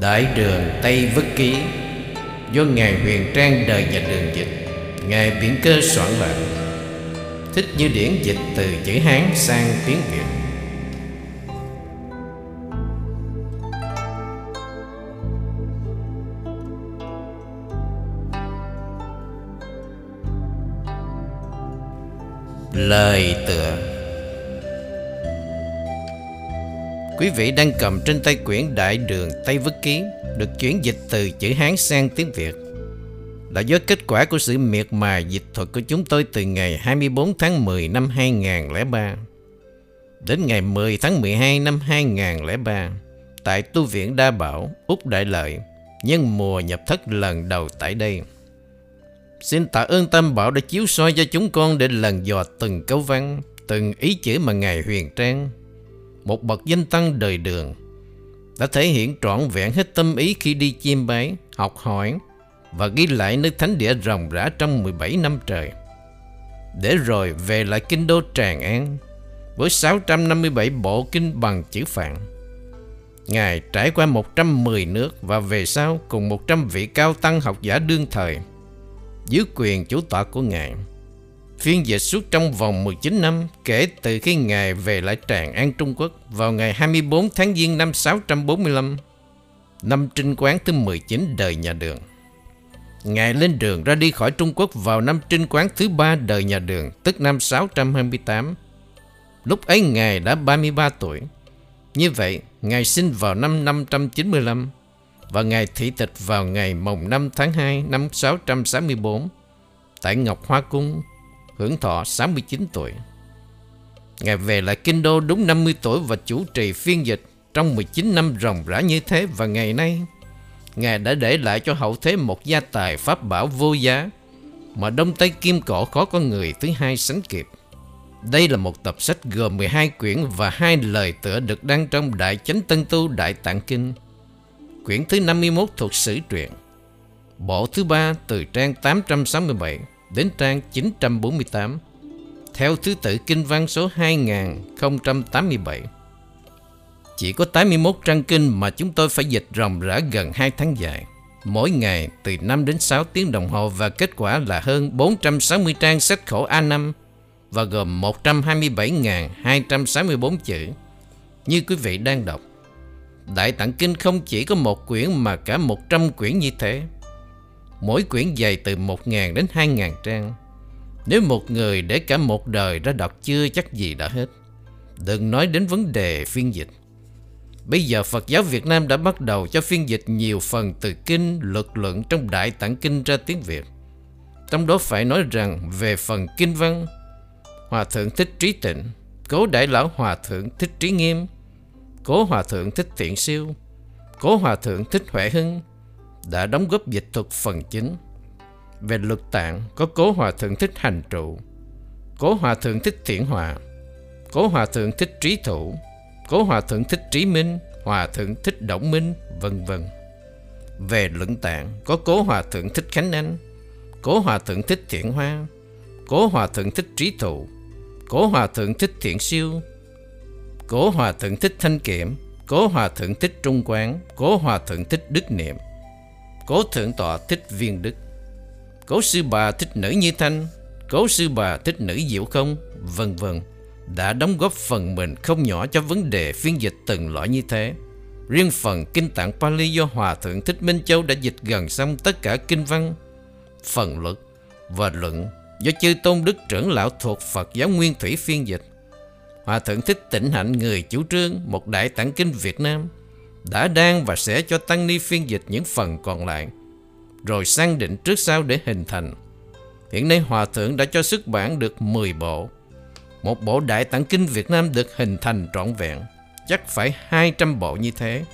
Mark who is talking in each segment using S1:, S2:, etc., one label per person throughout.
S1: Đại đường Tây Vất Ký, Do Ngài Huyền Trang đời và đường dịch, Ngài Biển Cơ soạn lại, Thích như điển dịch từ chữ Hán sang tiếng Việt Lời tự. Quý vị đang cầm trên tay quyển Đại Đường Tây Vất Ký Được chuyển dịch từ chữ Hán sang tiếng Việt Là do kết quả của sự miệt mài dịch thuật của chúng tôi Từ ngày 24 tháng 10 năm 2003 Đến ngày 10 tháng 12 năm 2003 Tại tu viện Đa Bảo, Úc Đại Lợi Nhân mùa nhập thất lần đầu tại đây Xin tạ ơn Tam Bảo đã chiếu soi cho chúng con để lần dò từng câu văn, từng ý chữ mà Ngài huyền trang. Một bậc danh tăng đời đường đã thể hiện trọn vẹn hết tâm ý khi đi chiêm bái, học hỏi và ghi lại nơi thánh địa rồng rã trong 17 năm trời. Để rồi về lại kinh đô Tràng An với 657 bộ kinh bằng chữ Phạn. Ngài trải qua 110 nước và về sau cùng 100 vị cao tăng học giả đương thời dưới quyền chủ tọa của Ngài. Phiên dịch suốt trong vòng 19 năm kể từ khi Ngài về lại Tràng An Trung Quốc vào ngày 24 tháng Giêng năm 645, năm trinh quán thứ 19 đời nhà đường. Ngài lên đường ra đi khỏi Trung Quốc vào năm trinh quán thứ ba đời nhà đường, tức năm 628. Lúc ấy Ngài đã 33 tuổi. Như vậy, Ngài sinh vào năm 595 và Ngài thị tịch vào ngày mồng 5 tháng 2 năm 664 tại Ngọc Hoa Cung, hưởng thọ 69 tuổi. Ngài về lại Kinh Đô đúng 50 tuổi và chủ trì phiên dịch trong 19 năm ròng rã như thế và ngày nay, Ngài đã để lại cho hậu thế một gia tài pháp bảo vô giá, mà Đông Tây Kim Cổ khó có người thứ hai sánh kịp. Đây là một tập sách gồm 12 quyển và hai lời tựa được đăng trong Đại Chánh Tân Tu Đại Tạng Kinh quyển thứ 51 thuộc sử truyện. Bộ thứ ba từ trang 867 đến trang 948 theo thứ tự kinh văn số 2087. Chỉ có 81 trang kinh mà chúng tôi phải dịch ròng rã gần 2 tháng dài. Mỗi ngày từ 5 đến 6 tiếng đồng hồ và kết quả là hơn 460 trang sách khổ A5 và gồm 127.264 chữ như quý vị đang đọc. Đại Tạng Kinh không chỉ có một quyển mà cả một trăm quyển như thế. Mỗi quyển dày từ một ngàn đến hai ngàn trang. Nếu một người để cả một đời ra đọc chưa chắc gì đã hết. Đừng nói đến vấn đề phiên dịch. Bây giờ Phật giáo Việt Nam đã bắt đầu cho phiên dịch nhiều phần từ kinh, luật luận trong Đại Tạng Kinh ra tiếng Việt. Trong đó phải nói rằng về phần kinh văn, Hòa Thượng Thích Trí Tịnh, Cố Đại Lão Hòa Thượng Thích Trí Nghiêm, Cố Hòa Thượng Thích Thiện Siêu, Cố Hòa Thượng Thích Huệ Hưng đã đóng góp dịch thuật phần chính. Về luật tạng có Cố Hòa Thượng Thích Hành Trụ, Cố Hòa Thượng Thích Thiện Hòa, Cố Hòa Thượng Thích Trí Thủ, Cố Hòa Thượng Thích Trí Minh, Hòa Thượng Thích Động Minh, vân vân. Về luận tạng có Cố Hòa Thượng Thích Khánh Anh, Cố Hòa Thượng Thích Thiện Hoa, Cố Hòa Thượng Thích Trí Thụ, Cố Hòa Thượng Thích Thiện Siêu, Cố Hòa Thượng Thích Thanh Kiểm, Cố Hòa Thượng Thích Trung Quán, Cố Hòa Thượng Thích Đức Niệm, Cố Thượng Tọa Thích Viên Đức, Cố Sư Bà Thích Nữ Như Thanh, Cố Sư Bà Thích Nữ Diệu Không, vân vân đã đóng góp phần mình không nhỏ cho vấn đề phiên dịch từng loại như thế. Riêng phần Kinh Tạng Pali do Hòa Thượng Thích Minh Châu đã dịch gần xong tất cả kinh văn, phần luật và luận do chư Tôn Đức trưởng lão thuộc Phật giáo Nguyên Thủy phiên dịch. Hòa Thượng Thích Tịnh Hạnh người chủ trương một đại tạng kinh Việt Nam đã đang và sẽ cho Tăng Ni phiên dịch những phần còn lại rồi sang định trước sau để hình thành. Hiện nay Hòa Thượng đã cho xuất bản được 10 bộ. Một bộ đại tạng kinh Việt Nam được hình thành trọn vẹn chắc phải 200 bộ như thế.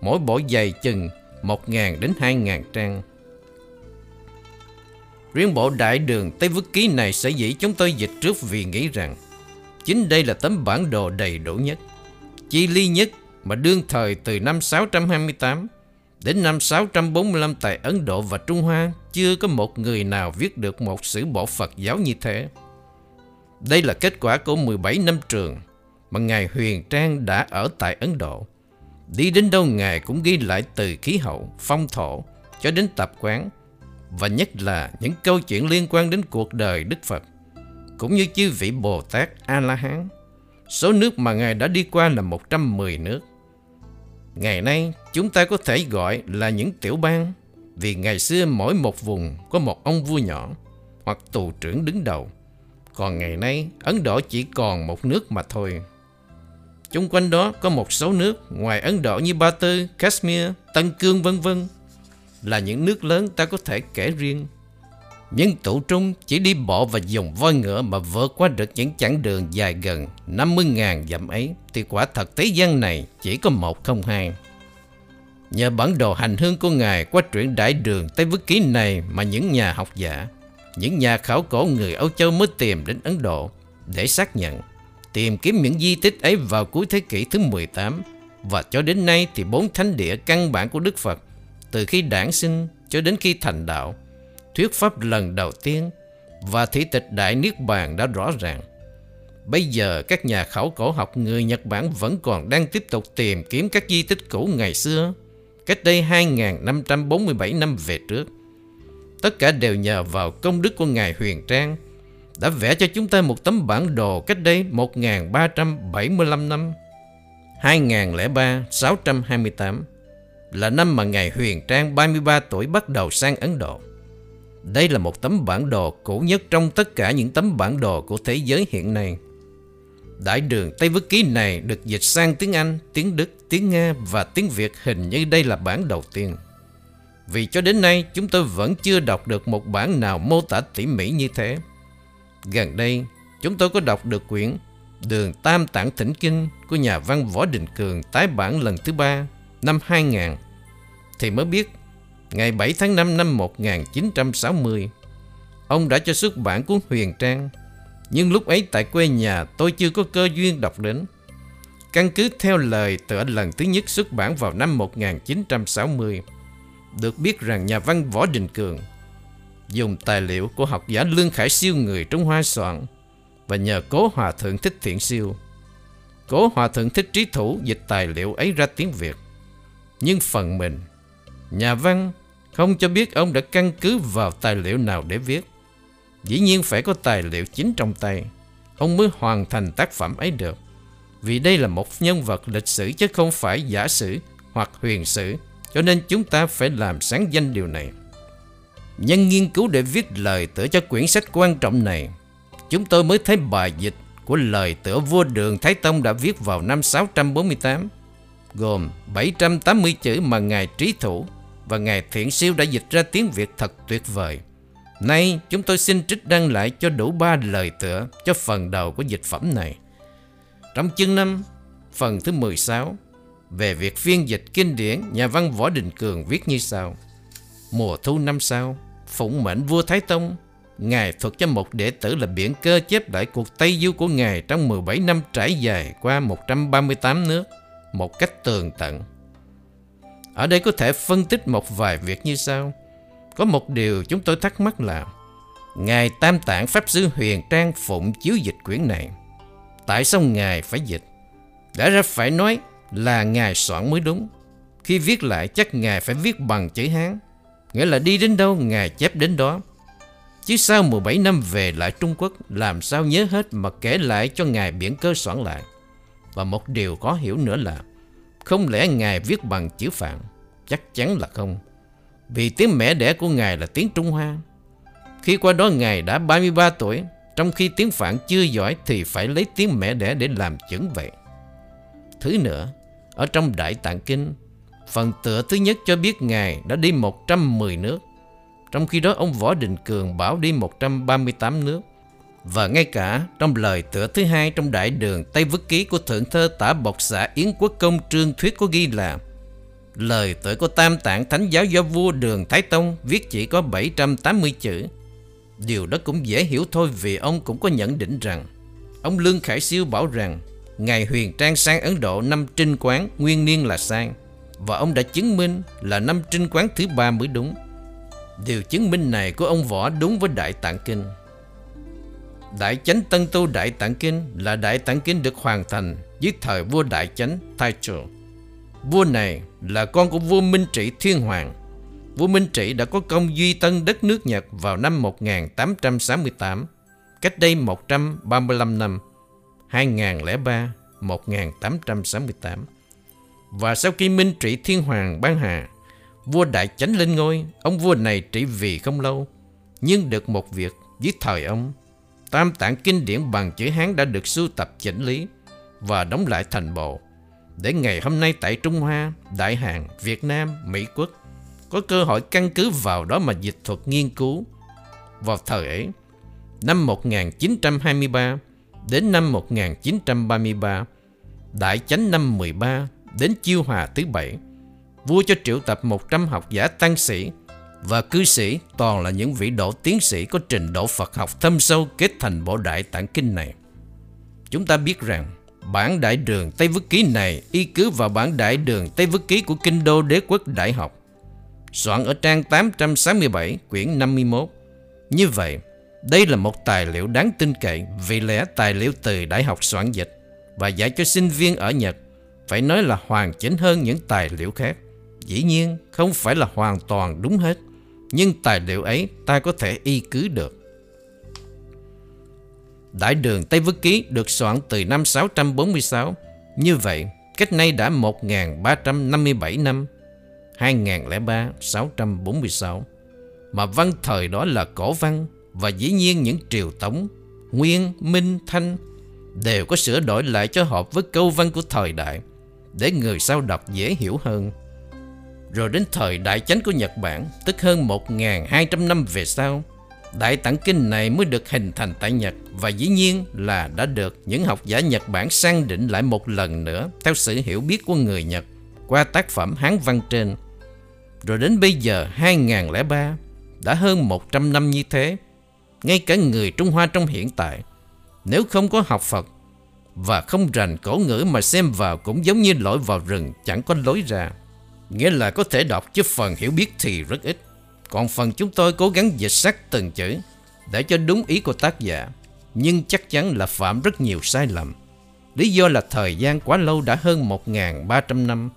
S1: Mỗi bộ dày chừng 1.000 đến 2.000 trang. Riêng bộ đại đường Tây Vức Ký này sẽ dĩ chúng tôi dịch trước vì nghĩ rằng Chính đây là tấm bản đồ đầy đủ nhất, chi ly nhất mà đương thời từ năm 628 đến năm 645 tại Ấn Độ và Trung Hoa chưa có một người nào viết được một sử bộ Phật giáo như thế. Đây là kết quả của 17 năm trường mà Ngài Huyền Trang đã ở tại Ấn Độ. Đi đến đâu Ngài cũng ghi lại từ khí hậu, phong thổ cho đến tập quán và nhất là những câu chuyện liên quan đến cuộc đời Đức Phật cũng như chư vị Bồ Tát A-la-hán. Số nước mà Ngài đã đi qua là 110 nước. Ngày nay chúng ta có thể gọi là những tiểu bang vì ngày xưa mỗi một vùng có một ông vua nhỏ hoặc tù trưởng đứng đầu. Còn ngày nay Ấn Độ chỉ còn một nước mà thôi. Chung quanh đó có một số nước ngoài Ấn Độ như Ba Tư, Kashmir, Tân Cương vân vân là những nước lớn ta có thể kể riêng. Nhưng tụ trung chỉ đi bộ và dùng voi ngựa mà vượt qua được những chặng đường dài gần 50.000 dặm ấy thì quả thật thế gian này chỉ có một không hai. Nhờ bản đồ hành hương của Ngài qua truyện đại đường Tây Vức Ký này mà những nhà học giả, những nhà khảo cổ người Âu Châu mới tìm đến Ấn Độ để xác nhận, tìm kiếm những di tích ấy vào cuối thế kỷ thứ 18 và cho đến nay thì bốn thánh địa căn bản của Đức Phật từ khi đản sinh cho đến khi thành đạo, thuyết pháp lần đầu tiên và thị tịch Đại Niết Bàn đã rõ ràng. Bây giờ các nhà khảo cổ học người Nhật Bản vẫn còn đang tiếp tục tìm kiếm các di tích cũ ngày xưa, cách đây 2.547 năm về trước. Tất cả đều nhờ vào công đức của Ngài Huyền Trang, đã vẽ cho chúng ta một tấm bản đồ cách đây 1.375 năm. 2003-628 là năm mà Ngài Huyền Trang 33 tuổi bắt đầu sang Ấn Độ. Đây là một tấm bản đồ cũ nhất trong tất cả những tấm bản đồ của thế giới hiện nay. Đại đường Tây Vức Ký này được dịch sang tiếng Anh, tiếng Đức, tiếng Nga và tiếng Việt hình như đây là bản đầu tiên. Vì cho đến nay chúng tôi vẫn chưa đọc được một bản nào mô tả tỉ mỉ như thế. Gần đây chúng tôi có đọc được quyển Đường Tam Tạng Thỉnh Kinh của nhà văn Võ Đình Cường tái bản lần thứ ba năm 2000 thì mới biết ngày 7 tháng 5 năm 1960 ông đã cho xuất bản cuốn Huyền Trang nhưng lúc ấy tại quê nhà tôi chưa có cơ duyên đọc đến. Căn cứ theo lời tựa lần thứ nhất xuất bản vào năm 1960 được biết rằng nhà văn Võ Đình Cường dùng tài liệu của học giả Lương Khải Siêu người Trung Hoa soạn và nhờ cố hòa thượng thích thiện siêu. Cố hòa thượng thích trí thủ dịch tài liệu ấy ra tiếng Việt. Nhưng phần mình, nhà văn không cho biết ông đã căn cứ vào tài liệu nào để viết. Dĩ nhiên phải có tài liệu chính trong tay, ông mới hoàn thành tác phẩm ấy được. Vì đây là một nhân vật lịch sử chứ không phải giả sử hoặc huyền sử, cho nên chúng ta phải làm sáng danh điều này. Nhân nghiên cứu để viết lời tựa cho quyển sách quan trọng này, chúng tôi mới thấy bài dịch của lời tựa vua Đường Thái Tông đã viết vào năm 648 gồm 780 chữ mà Ngài Trí Thủ và Ngài Thiện Siêu đã dịch ra tiếng Việt thật tuyệt vời. Nay chúng tôi xin trích đăng lại cho đủ ba lời tựa cho phần đầu của dịch phẩm này. Trong chương 5, phần thứ 16, về việc phiên dịch kinh điển, nhà văn Võ Đình Cường viết như sau. Mùa thu năm sau, phụng mệnh vua Thái Tông, Ngài thuật cho một đệ tử là biển cơ chép lại cuộc Tây Du của Ngài trong 17 năm trải dài qua 138 nước một cách tường tận. Ở đây có thể phân tích một vài việc như sau. Có một điều chúng tôi thắc mắc là, Ngài Tam Tạng Pháp Sư Huyền Trang phụng chiếu dịch quyển này. Tại sao Ngài phải dịch? Đã ra phải nói là Ngài soạn mới đúng. Khi viết lại chắc Ngài phải viết bằng chữ Hán. Nghĩa là đi đến đâu Ngài chép đến đó. Chứ sau 17 năm về lại Trung Quốc, làm sao nhớ hết mà kể lại cho Ngài biển cơ soạn lại. Và một điều khó hiểu nữa là không lẽ Ngài viết bằng chữ Phạn? Chắc chắn là không. Vì tiếng mẹ đẻ của Ngài là tiếng Trung Hoa. Khi qua đó Ngài đã 33 tuổi. Trong khi tiếng Phạn chưa giỏi Thì phải lấy tiếng mẹ đẻ để làm chứng vậy. Thứ nữa, Ở trong Đại Tạng Kinh, Phần tựa thứ nhất cho biết Ngài đã đi 110 nước. Trong khi đó, ông Võ Đình Cường bảo đi 138 nước và ngay cả trong lời tựa thứ hai trong đại đường Tây Vức Ký của Thượng Thơ tả bộc xã Yến Quốc Công Trương Thuyết có ghi là, Lời tựa của Tam Tạng Thánh Giáo do vua Đường Thái Tông viết chỉ có 780 chữ. Điều đó cũng dễ hiểu thôi vì ông cũng có nhận định rằng, Ông Lương Khải Siêu bảo rằng Ngày huyền trang sang Ấn Độ năm trinh quán nguyên niên là sang, Và ông đã chứng minh là năm trinh quán thứ ba mới đúng Điều chứng minh này của ông Võ đúng với Đại Tạng Kinh Đại Chánh Tân Tu Đại Tạng Kinh là Đại Tạng Kinh được hoàn thành dưới thời vua Đại Chánh Thái Trụ. Vua này là con của vua Minh Trị Thiên Hoàng. Vua Minh Trị đã có công duy tân đất nước Nhật vào năm 1868, cách đây 135 năm, 2003, 1868. Và sau khi Minh Trị Thiên Hoàng ban hà, vua Đại Chánh lên ngôi, ông vua này trị vì không lâu, nhưng được một việc dưới thời ông. Tam tạng kinh điển bằng chữ Hán đã được sưu tập chỉnh lý và đóng lại thành bộ để ngày hôm nay tại Trung Hoa, Đại Hàn, Việt Nam, Mỹ Quốc có cơ hội căn cứ vào đó mà dịch thuật nghiên cứu. Vào thời ấy, năm 1923 đến năm 1933, Đại Chánh năm 13 đến Chiêu Hòa thứ bảy, vua cho triệu tập 100 học giả tăng sĩ và cư sĩ toàn là những vị độ tiến sĩ có trình độ Phật học thâm sâu kết thành bộ đại tạng kinh này. Chúng ta biết rằng bản đại đường Tây Vức Ký này y cứ vào bản đại đường Tây Vức Ký của Kinh Đô Đế Quốc Đại học, soạn ở trang 867 quyển 51. Như vậy, đây là một tài liệu đáng tin cậy vì lẽ tài liệu từ Đại học soạn dịch và dạy cho sinh viên ở Nhật phải nói là hoàn chỉnh hơn những tài liệu khác. Dĩ nhiên không phải là hoàn toàn đúng hết, nhưng tài liệu ấy ta có thể y cứ được. Đại đường Tây Vức Ký được soạn từ năm 646. Như vậy, cách nay đã 1357 năm, 2003, 646. Mà văn thời đó là cổ văn và dĩ nhiên những triều tống, nguyên, minh, thanh đều có sửa đổi lại cho hợp với câu văn của thời đại để người sau đọc dễ hiểu hơn. Rồi đến thời đại chánh của Nhật Bản, tức hơn 1.200 năm về sau, Đại Tạng Kinh này mới được hình thành tại Nhật và dĩ nhiên là đã được những học giả Nhật Bản sang định lại một lần nữa theo sự hiểu biết của người Nhật qua tác phẩm Hán văn trên. Rồi đến bây giờ 2003, đã hơn 100 năm như thế, ngay cả người Trung Hoa trong hiện tại, nếu không có học Phật và không rành cổ ngữ mà xem vào cũng giống như lội vào rừng chẳng có lối ra. Nghĩa là có thể đọc chứ phần hiểu biết thì rất ít. Còn phần chúng tôi cố gắng dịch sắc từng chữ để cho đúng ý của tác giả. Nhưng chắc chắn là phạm rất nhiều sai lầm. Lý do là thời gian quá lâu đã hơn 1.300 năm.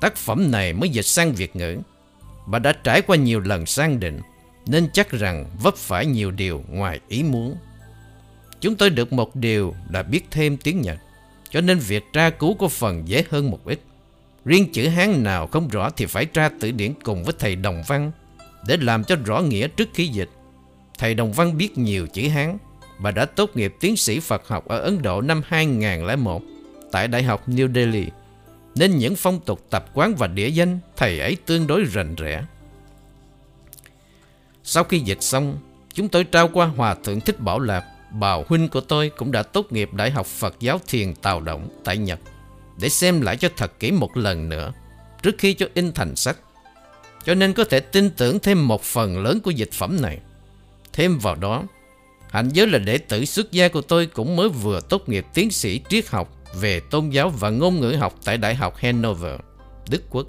S1: Tác phẩm này mới dịch sang Việt ngữ và đã trải qua nhiều lần sang định nên chắc rằng vấp phải nhiều điều ngoài ý muốn. Chúng tôi được một điều là biết thêm tiếng Nhật, cho nên việc tra cứu có phần dễ hơn một ít. Riêng chữ Hán nào không rõ thì phải tra từ điển cùng với thầy Đồng Văn để làm cho rõ nghĩa trước khi dịch. Thầy Đồng Văn biết nhiều chữ Hán và đã tốt nghiệp tiến sĩ Phật học ở Ấn Độ năm 2001 tại Đại học New Delhi. Nên những phong tục tập quán và địa danh thầy ấy tương đối rành rẽ. Sau khi dịch xong, chúng tôi trao qua Hòa Thượng Thích Bảo Lạc, bào huynh của tôi cũng đã tốt nghiệp Đại học Phật giáo Thiền Tào Động tại Nhật để xem lại cho thật kỹ một lần nữa trước khi cho in thành sách. Cho nên có thể tin tưởng thêm một phần lớn của dịch phẩm này. Thêm vào đó, hạnh giới là đệ tử xuất gia của tôi cũng mới vừa tốt nghiệp tiến sĩ triết học về tôn giáo và ngôn ngữ học tại Đại học Hanover, Đức Quốc.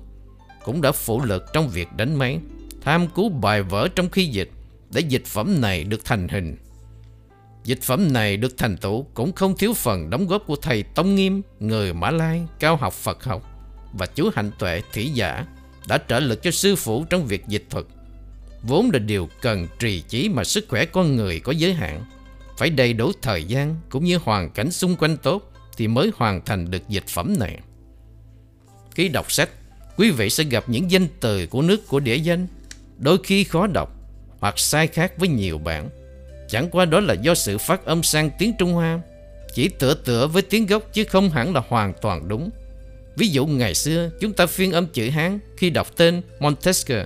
S1: Cũng đã phụ lực trong việc đánh máy, tham cứu bài vở trong khi dịch để dịch phẩm này được thành hình. Dịch phẩm này được thành tựu cũng không thiếu phần đóng góp của thầy Tông Nghiêm, người Mã Lai, cao học Phật học và chú Hạnh Tuệ Thủy Giả đã trợ lực cho sư phụ trong việc dịch thuật. Vốn là điều cần trì chí mà sức khỏe con người có giới hạn. Phải đầy đủ thời gian cũng như hoàn cảnh xung quanh tốt thì mới hoàn thành được dịch phẩm này. Khi đọc sách, quý vị sẽ gặp những danh từ của nước của địa danh, đôi khi khó đọc hoặc sai khác với nhiều bản. Chẳng qua đó là do sự phát âm sang tiếng Trung Hoa, chỉ tựa tựa với tiếng gốc chứ không hẳn là hoàn toàn đúng. Ví dụ ngày xưa chúng ta phiên âm chữ Hán khi đọc tên Montesquieu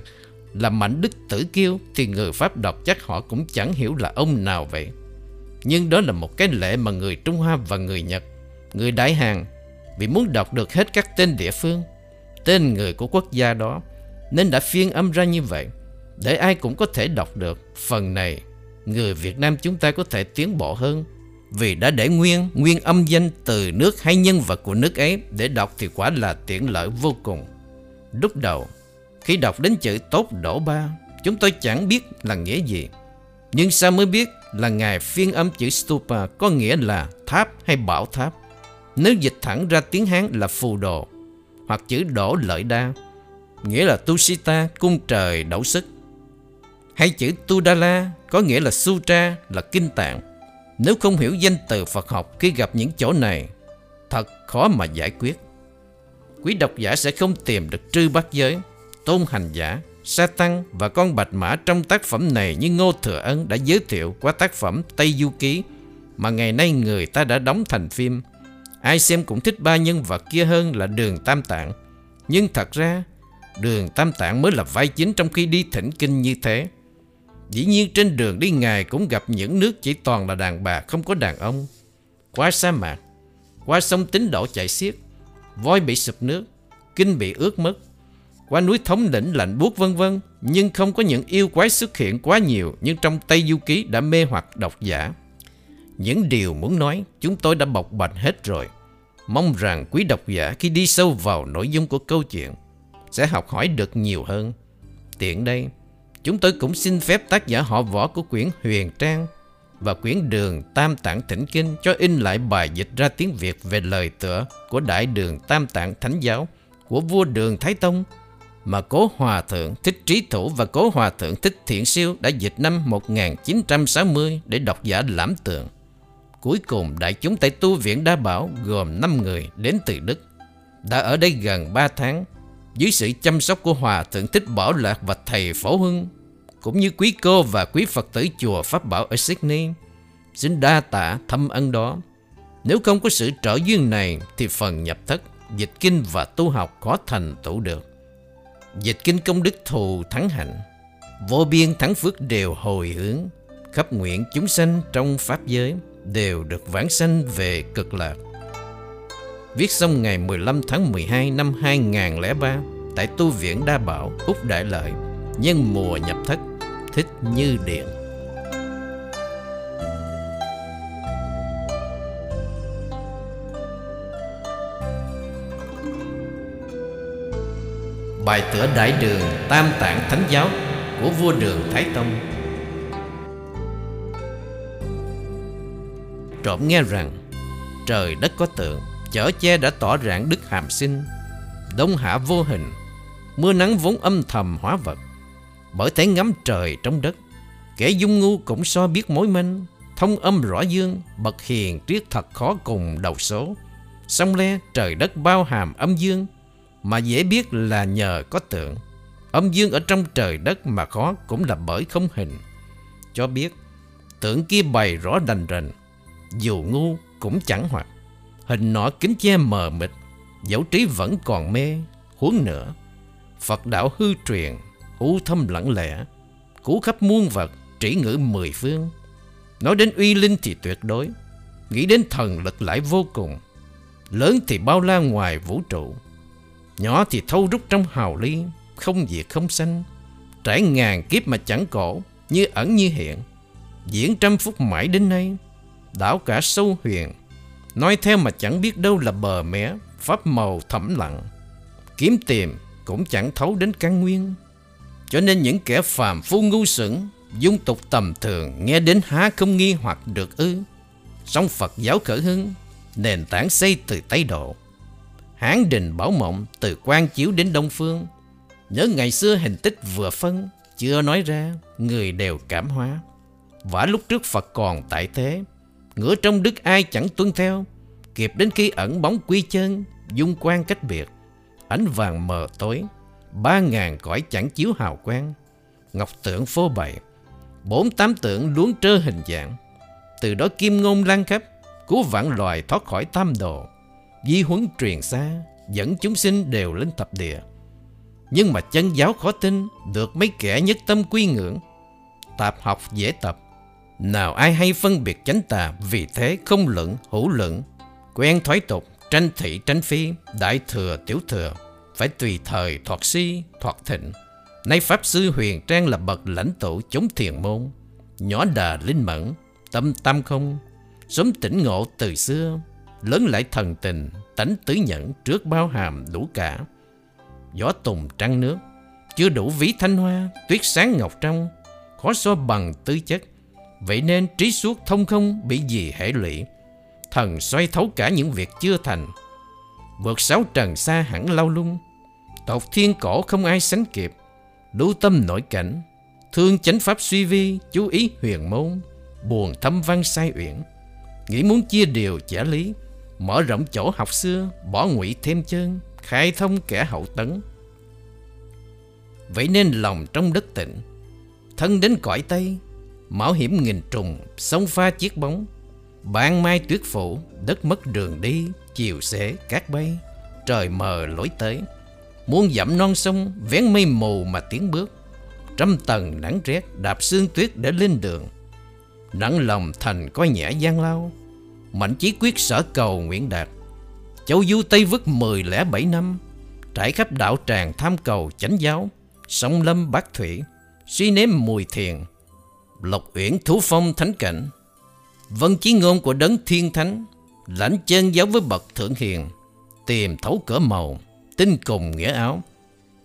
S1: là Mạnh Đức Tử Kiêu thì người Pháp đọc chắc họ cũng chẳng hiểu là ông nào vậy. Nhưng đó là một cái lệ mà người Trung Hoa và người Nhật, người Đại Hàn vì muốn đọc được hết các tên địa phương, tên người của quốc gia đó nên đã phiên âm ra như vậy để ai cũng có thể đọc được. Phần này, người Việt Nam chúng ta có thể tiến bộ hơn vì đã để nguyên nguyên âm danh từ nước hay nhân vật của nước ấy để đọc thì quả là tiện lợi vô cùng. Lúc đầu, khi đọc đến chữ tốt đổ ba, chúng tôi chẳng biết là nghĩa gì. Nhưng sao mới biết là Ngài phiên âm chữ stupa có nghĩa là tháp hay bảo tháp. Nếu dịch thẳng ra tiếng Hán là phù đồ, hoặc chữ đổ lợi đa, nghĩa là Tusita, cung trời đậu sức. Hay chữ Tudala có nghĩa là Sutra, là kinh tạng. Nếu không hiểu danh từ Phật học khi gặp những chỗ này, thật khó mà giải quyết. Quý độc giả sẽ không tìm được trư bát giới, tôn hành giả, sa tăng và con bạch mã trong tác phẩm này như Ngô Thừa Ân đã giới thiệu qua tác phẩm Tây Du Ký mà ngày nay người ta đã đóng thành phim. Ai xem cũng thích ba nhân vật kia hơn là Đường Tam Tạng. Nhưng thật ra, Đường Tam Tạng mới là vai chính trong khi đi thỉnh kinh như thế. Dĩ nhiên trên đường đi ngài cũng gặp những nước chỉ toàn là đàn bà không có đàn ông. Qua sa mạc, qua sông tín đổ chạy xiết, voi bị sụp nước, kinh bị ướt mất, qua núi thống lĩnh lạnh buốt vân vân, nhưng không có những yêu quái xuất hiện quá nhiều nhưng trong Tây Du Ký đã mê hoặc độc giả. Những điều muốn nói chúng tôi đã bộc bạch hết rồi. Mong rằng quý độc giả khi đi sâu vào nội dung của câu chuyện sẽ học hỏi được nhiều hơn. Tiện đây, chúng tôi cũng xin phép tác giả họ võ của quyển Huyền Trang và quyển Đường Tam Tạng Thỉnh Kinh cho in lại bài dịch ra tiếng Việt về lời tựa của Đại Đường Tam Tạng Thánh Giáo của vua Đường Thái Tông mà Cố Hòa Thượng Thích Trí Thủ và Cố Hòa Thượng Thích Thiện Siêu đã dịch năm 1960 để độc giả lãm tượng. Cuối cùng, đại chúng tại tu viện Đa Bảo gồm 5 người đến từ Đức. Đã ở đây gần 3 tháng dưới sự chăm sóc của Hòa Thượng Thích Bảo Lạc và Thầy Phổ Hưng cũng như quý cô và quý Phật tử chùa Pháp Bảo ở Sydney. Xin đa tạ thâm ân đó. Nếu không có sự trợ duyên này thì phần nhập thất, dịch kinh và tu học khó thành tựu được. Dịch kinh công đức thù thắng hạnh, vô biên thắng phước đều hồi hướng, khắp nguyện chúng sanh trong Pháp giới đều được vãng sanh về cực lạc. Viết xong ngày 15 tháng 12 năm 2003 tại tu viện Đa Bảo, Úc Đại Lợi, nhân mùa nhập thất, thích như điện. Bài tựa Đại Đường Tam Tạng Thánh Giáo của vua Đường Thái Tông. Trộm nghe rằng, trời đất có tượng, Chở che đã tỏ rạng đức hàm sinh. Đông hạ vô hình, Mưa nắng vốn âm thầm hóa vật. Bởi thế ngắm trời trong đất. Kẻ dung ngu cũng so biết mối manh. Thông âm rõ dương, Bậc hiền triết thật khó cùng đầu số. Song le, trời đất bao hàm âm dương, Mà dễ biết là nhờ có tượng. Âm dương ở trong trời đất mà khó Cũng là bởi không hình. Cho biết, tượng kia bày rõ đành rành, Dù ngu cũng chẳng hoặc Hình nọ kính che mờ mịt, Dẫu trí vẫn còn mê, Huống nữa. Phật đạo hư truyền U thâm lặng lẽ, Cú khắp muôn vật, Trĩ ngữ mười phương. Nói đến uy linh thì tuyệt đối, Nghĩ đến thần lực lại vô cùng. Lớn thì bao la ngoài vũ trụ, Nhỏ thì thâu rút trong hào ly, Không diệt không sanh. Trải ngàn kiếp mà chẳng cổ Như ẩn như hiện. Diễn trăm phút mãi đến nay, Đảo cả sâu huyền. Nói theo mà chẳng biết đâu là bờ mé, Pháp màu thẩm lặng. Kiếm tìm cũng chẳng thấu đến căn nguyên. Cho nên những kẻ phàm phu ngu xuẩn, Dung tục tầm thường, Nghe đến há không nghi hoặc được ư. Song Phật giáo khởi hưng, Nền tảng xây từ Tây Độ. Hán đình bảo mộng từ quan chiếu đến Đông Phương. Nhớ ngày xưa hình tích vừa phân, Chưa nói ra, Người đều cảm hóa. Vả lúc trước Phật còn tại thế, Ngửa trong đức ai chẳng tuân theo, Kịp đến khi ẩn bóng quy chân, Dung quan cách biệt, Ánh vàng mờ tối. Ba ngàn cõi chẳng chiếu hào quang. Ngọc tượng phô bày, Bốn tám tượng luống trơ hình dạng. Từ đó kim ngôn lan khắp, Cứu vạn loài thoát khỏi tam đồ. Di huấn truyền xa, Dẫn chúng sinh đều lên thập địa. Nhưng mà chân giáo khó tin, Được mấy kẻ nhất tâm quy ngưỡng. Tạp học dễ tập, nào ai hay phân biệt chánh tà, Vì thế không luận, hữu luận. Quen thói tục, tranh thị, tranh phi, Đại thừa, tiểu thừa. Phải tùy thời thoạt si, thoạt thịnh. Nay Pháp Sư Huyền Trang là bậc lãnh tụ chống thiền môn. Nhỏ đà linh mẫn, Tâm tam không, Sớm tỉnh ngộ từ xưa, Lớn lại thần tình, Tánh tứ nhẫn trước bao hàm đủ cả. Gió tùng trăng nước, Chưa đủ ví thanh hoa, Tuyết sáng ngọc trong, Khó so bằng tư chất. Vậy nên trí suốt thông không bị gì hệ lụy. Thần xoay thấu cả những việc chưa thành. Vượt sáu trần xa hẳn lao lung Tộc thiên cổ không ai sánh kịp. Đủ tâm nội cảnh, Thương chánh pháp suy vi, Chú ý huyền môn, Buồn thâm văn sai uyển. Nghĩ muốn chia điều trả lý, Mở rộng chỗ học xưa, Bỏ ngụy thêm chân, Khai thông kẻ hậu tấn. Vậy nên lòng trong đất tịnh, Thân đến cõi Tây, Mạo hiểm nghìn trùng Sông pha chiếc bóng. Ban mai tuyết phủ, Đất mất đường đi, Chiều xế cát bay, Trời mờ lối tới. Muôn dặm non sông, Vén mây mù mà tiến bước. Trăm tầng nắng rét Đạp xương tuyết để lên đường. Nặng lòng thành coi nhẹ gian lao. Mạnh chí quyết sở cầu Nguyễn Đạt. Châu Du Tây vứt mười lẻ bảy năm. Trải khắp đạo tràng tham cầu chánh giáo. Sông lâm bát thủy. Suy nếm mùi thiền. Lộc uyển thú phong thánh cảnh. Vân chí ngôn của đấng thiên thánh. Lãnh chân giáo với bậc thượng hiền. Tìm thấu cỡ màu. Tinh cùng nghĩa áo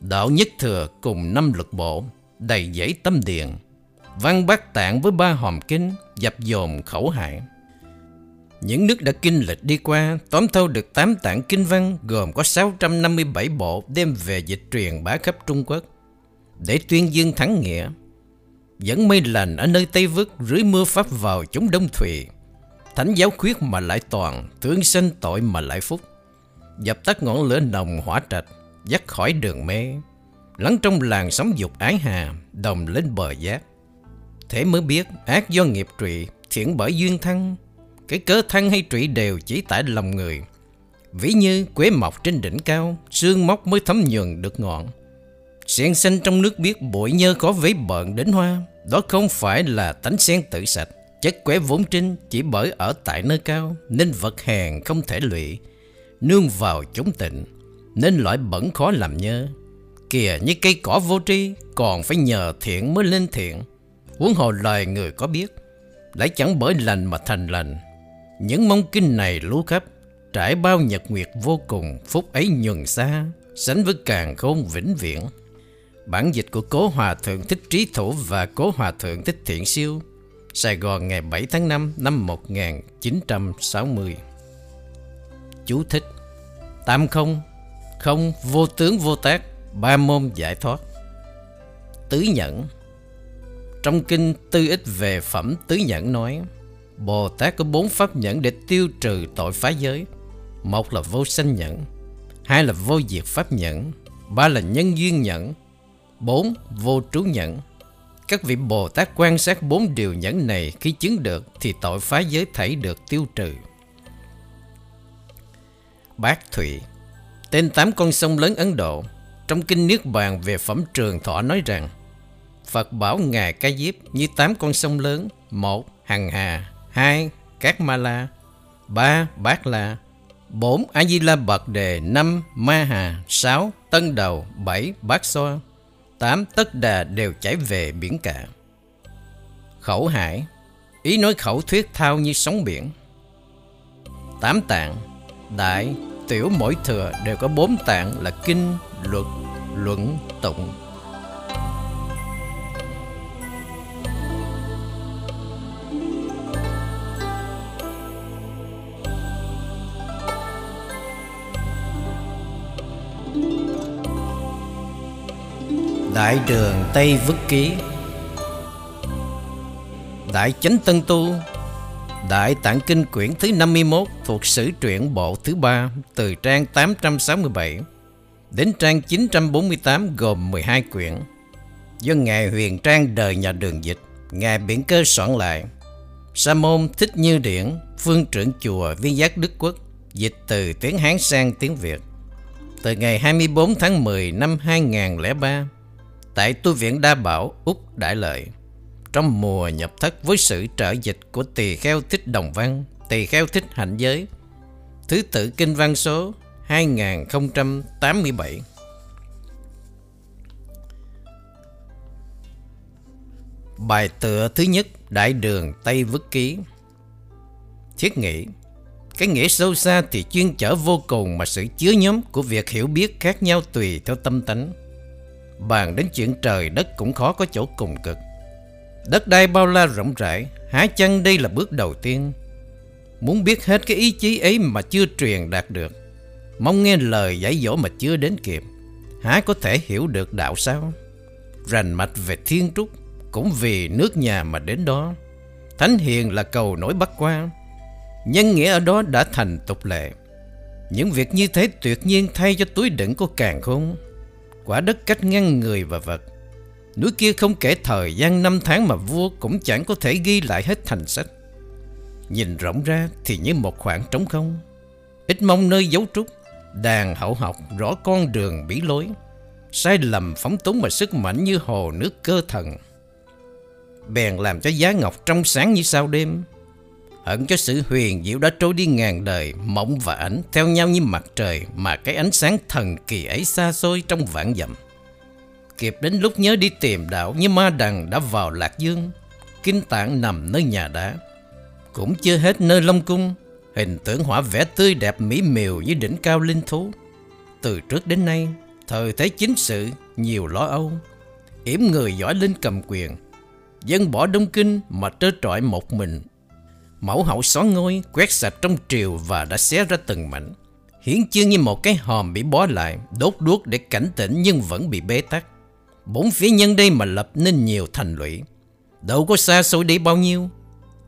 S1: Đạo nhất thừa cùng năm lực bộ Đầy dãy tâm điền Văn bát tạng với ba hòm kinh Dập dồn khẩu hại những nước đã kinh lịch đi qua tóm thâu được 8 tạng kinh văn gồm có 657 bộ đem về dịch truyền bá khắp Trung Quốc để tuyên dương thắng nghĩa. Dẫn mây lành ở nơi Tây Vức rưới mưa pháp vào chúng đông thủy. Thánh giáo khuyết mà lại toàn, thương sinh tội mà lại phúc. Dập tắt ngọn lửa nồng hỏa trạch, dắt khỏi đường mê. Lắng trong làng sóng dục ái hà, đồng lên bờ giác. Thế mới biết ác do nghiệp trụy, thiện bởi duyên thăng, cái cớ thân hay trụy đều chỉ tại lòng người. Ví như quế mọc trên đỉnh cao Sương móc mới thấm nhường được ngọn. Sen xanh trong nước biết bụi nhơ có vấy bợn đến hoa Đó không phải là tánh sen tự sạch. Chất quế vốn trinh chỉ bởi ở tại nơi cao Nên vật hèn không thể lụy. Nương vào chúng tịnh, Nên loại bẩn khó làm nhơ. Kìa, như cây cỏ vô tri, Còn phải nhờ thiện mới lên thiện. Huống hồ lời người có biết, Lại chẳng bởi lành mà thành lành. Những mong kinh này lú khắp, Trải bao nhật nguyệt vô cùng, Phúc ấy nhuần xa, Sánh với càng khôn vĩnh viễn. Bản dịch của Cố Hòa Thượng Thích Trí Thủ Và Cố Hòa Thượng Thích Thiện Siêu, Sài Gòn ngày 7 tháng 5 năm 1960 Chú thích. Tam không Không vô tướng vô tác Ba môn giải thoát. Tứ nhẫn. Trong kinh tư ích về phẩm tứ nhẫn nói, Bồ Tát có bốn pháp nhẫn để tiêu trừ tội phá giới. Một là vô sanh nhẫn, Hai là vô diệt pháp nhẫn, Ba là nhân duyên nhẫn, Bốn vô trú nhẫn. Các vị Bồ Tát quan sát bốn điều nhẫn này Khi chứng được thì tội phá giới thảy được tiêu trừ. Bát Thụy. Tên tám con sông lớn Ấn Độ Trong kinh Niết Bàn về phẩm trường thọ nói rằng Phật bảo Ngài Ca Diếp như tám con sông lớn Một, Hằng Hà hai Cát Ma La ba Bát La bốn A Di La Bật Đề năm Ma Hà sáu Tân Đầu bảy Bát Xoa tám Tất Đà đều chảy về biển cả. Khẩu hải. Ý nói khẩu thuyết thao như sóng biển. Tám tạng. Đại, tiểu mỗi thừa đều có bốn tạng là kinh, luật, luận, tụng. Đại đường Tây Vức Ký. Đại Chánh Tân Tu. Đại Tạng Kinh quyển thứ 51 thuộc Sử truyện bộ thứ 3 từ trang 867 đến trang 948 gồm 12 quyển do Ngài Huyền Trang đời nhà đường dịch, Ngài Biển Cơ soạn lại. Sa môn Thích Như Điển, phương trưởng chùa Viên Giác Đức Quốc, dịch từ tiếng Hán sang tiếng Việt. Từ ngày 24 tháng 10 năm 2003 tại tu viện Đa Bảo, Úc Đại Lợi. Trong mùa nhập thất với sự trợ dịch của tỳ kheo thích đồng văn, tỳ kheo thích hạnh giới, thứ tự kinh văn số 2087. Bài tựa thứ nhất Đại đường Tây Vức Ký. Thiết nghĩ Cái nghĩa sâu xa thì chuyên trở vô cùng Mà sự chứa nhóm của việc hiểu biết khác nhau tùy theo tâm tánh. Bàn đến chuyện trời đất cũng khó có chỗ cùng cực. Đất đai bao la rộng rãi, Há chăng đây là bước đầu tiên? Muốn biết hết cái ý chí ấy mà chưa truyền đạt được, Mong nghe lời giải dỗ mà chưa đến kịp, Há có thể hiểu được đạo sao? Rành mạch về thiên trúc Cũng vì nước nhà mà đến đó. Thánh hiền là cầu nổi bắt qua, Nhân nghĩa ở đó đã thành tục lệ. Những việc như thế tuyệt nhiên thay cho túi đựng của càng khôn. Quả đất cách ngăn người và vật Núi kia không kể thời gian năm tháng mà vua cũng chẳng có thể ghi lại hết thành sách. Nhìn rộng ra thì như một khoảng trống không. Ít mong nơi dấu trúc, Đàn hậu học rõ con đường bí lối, Sai lầm phóng túng mà sức mạnh như hồ nước cơ thần. Bèn làm cho giá ngọc trong sáng như sao đêm, Hận cho sự huyền diệu đã trôi đi ngàn đời, Mộng và ảnh theo nhau như mặt trời Mà cái ánh sáng thần kỳ ấy xa xôi trong vạn dặm. Kịp đến lúc nhớ đi tìm đạo Như ma đằng đã vào Lạc Dương, Kinh tạng nằm nơi nhà đá. Cũng chưa hết nơi Long Cung, Hình tượng hỏa vẽ tươi đẹp mỹ miều như đỉnh cao linh thú. Từ trước đến nay, Thời thế chính sự, nhiều lo âu. Yểm người giỏi lên cầm quyền, Dân bỏ Đông Kinh mà trơ trọi một mình. Mẫu hậu xóa ngôi, quét sạch trong triều và đã xé ra từng mảnh. Hiến chương như một cái hòm bị bó lại, Đốt đuốc để cảnh tỉnh nhưng vẫn bị bế tắc. Bốn phía nhân đây mà lập nên nhiều thành lũy. Đâu có xa xôi đi bao nhiêu,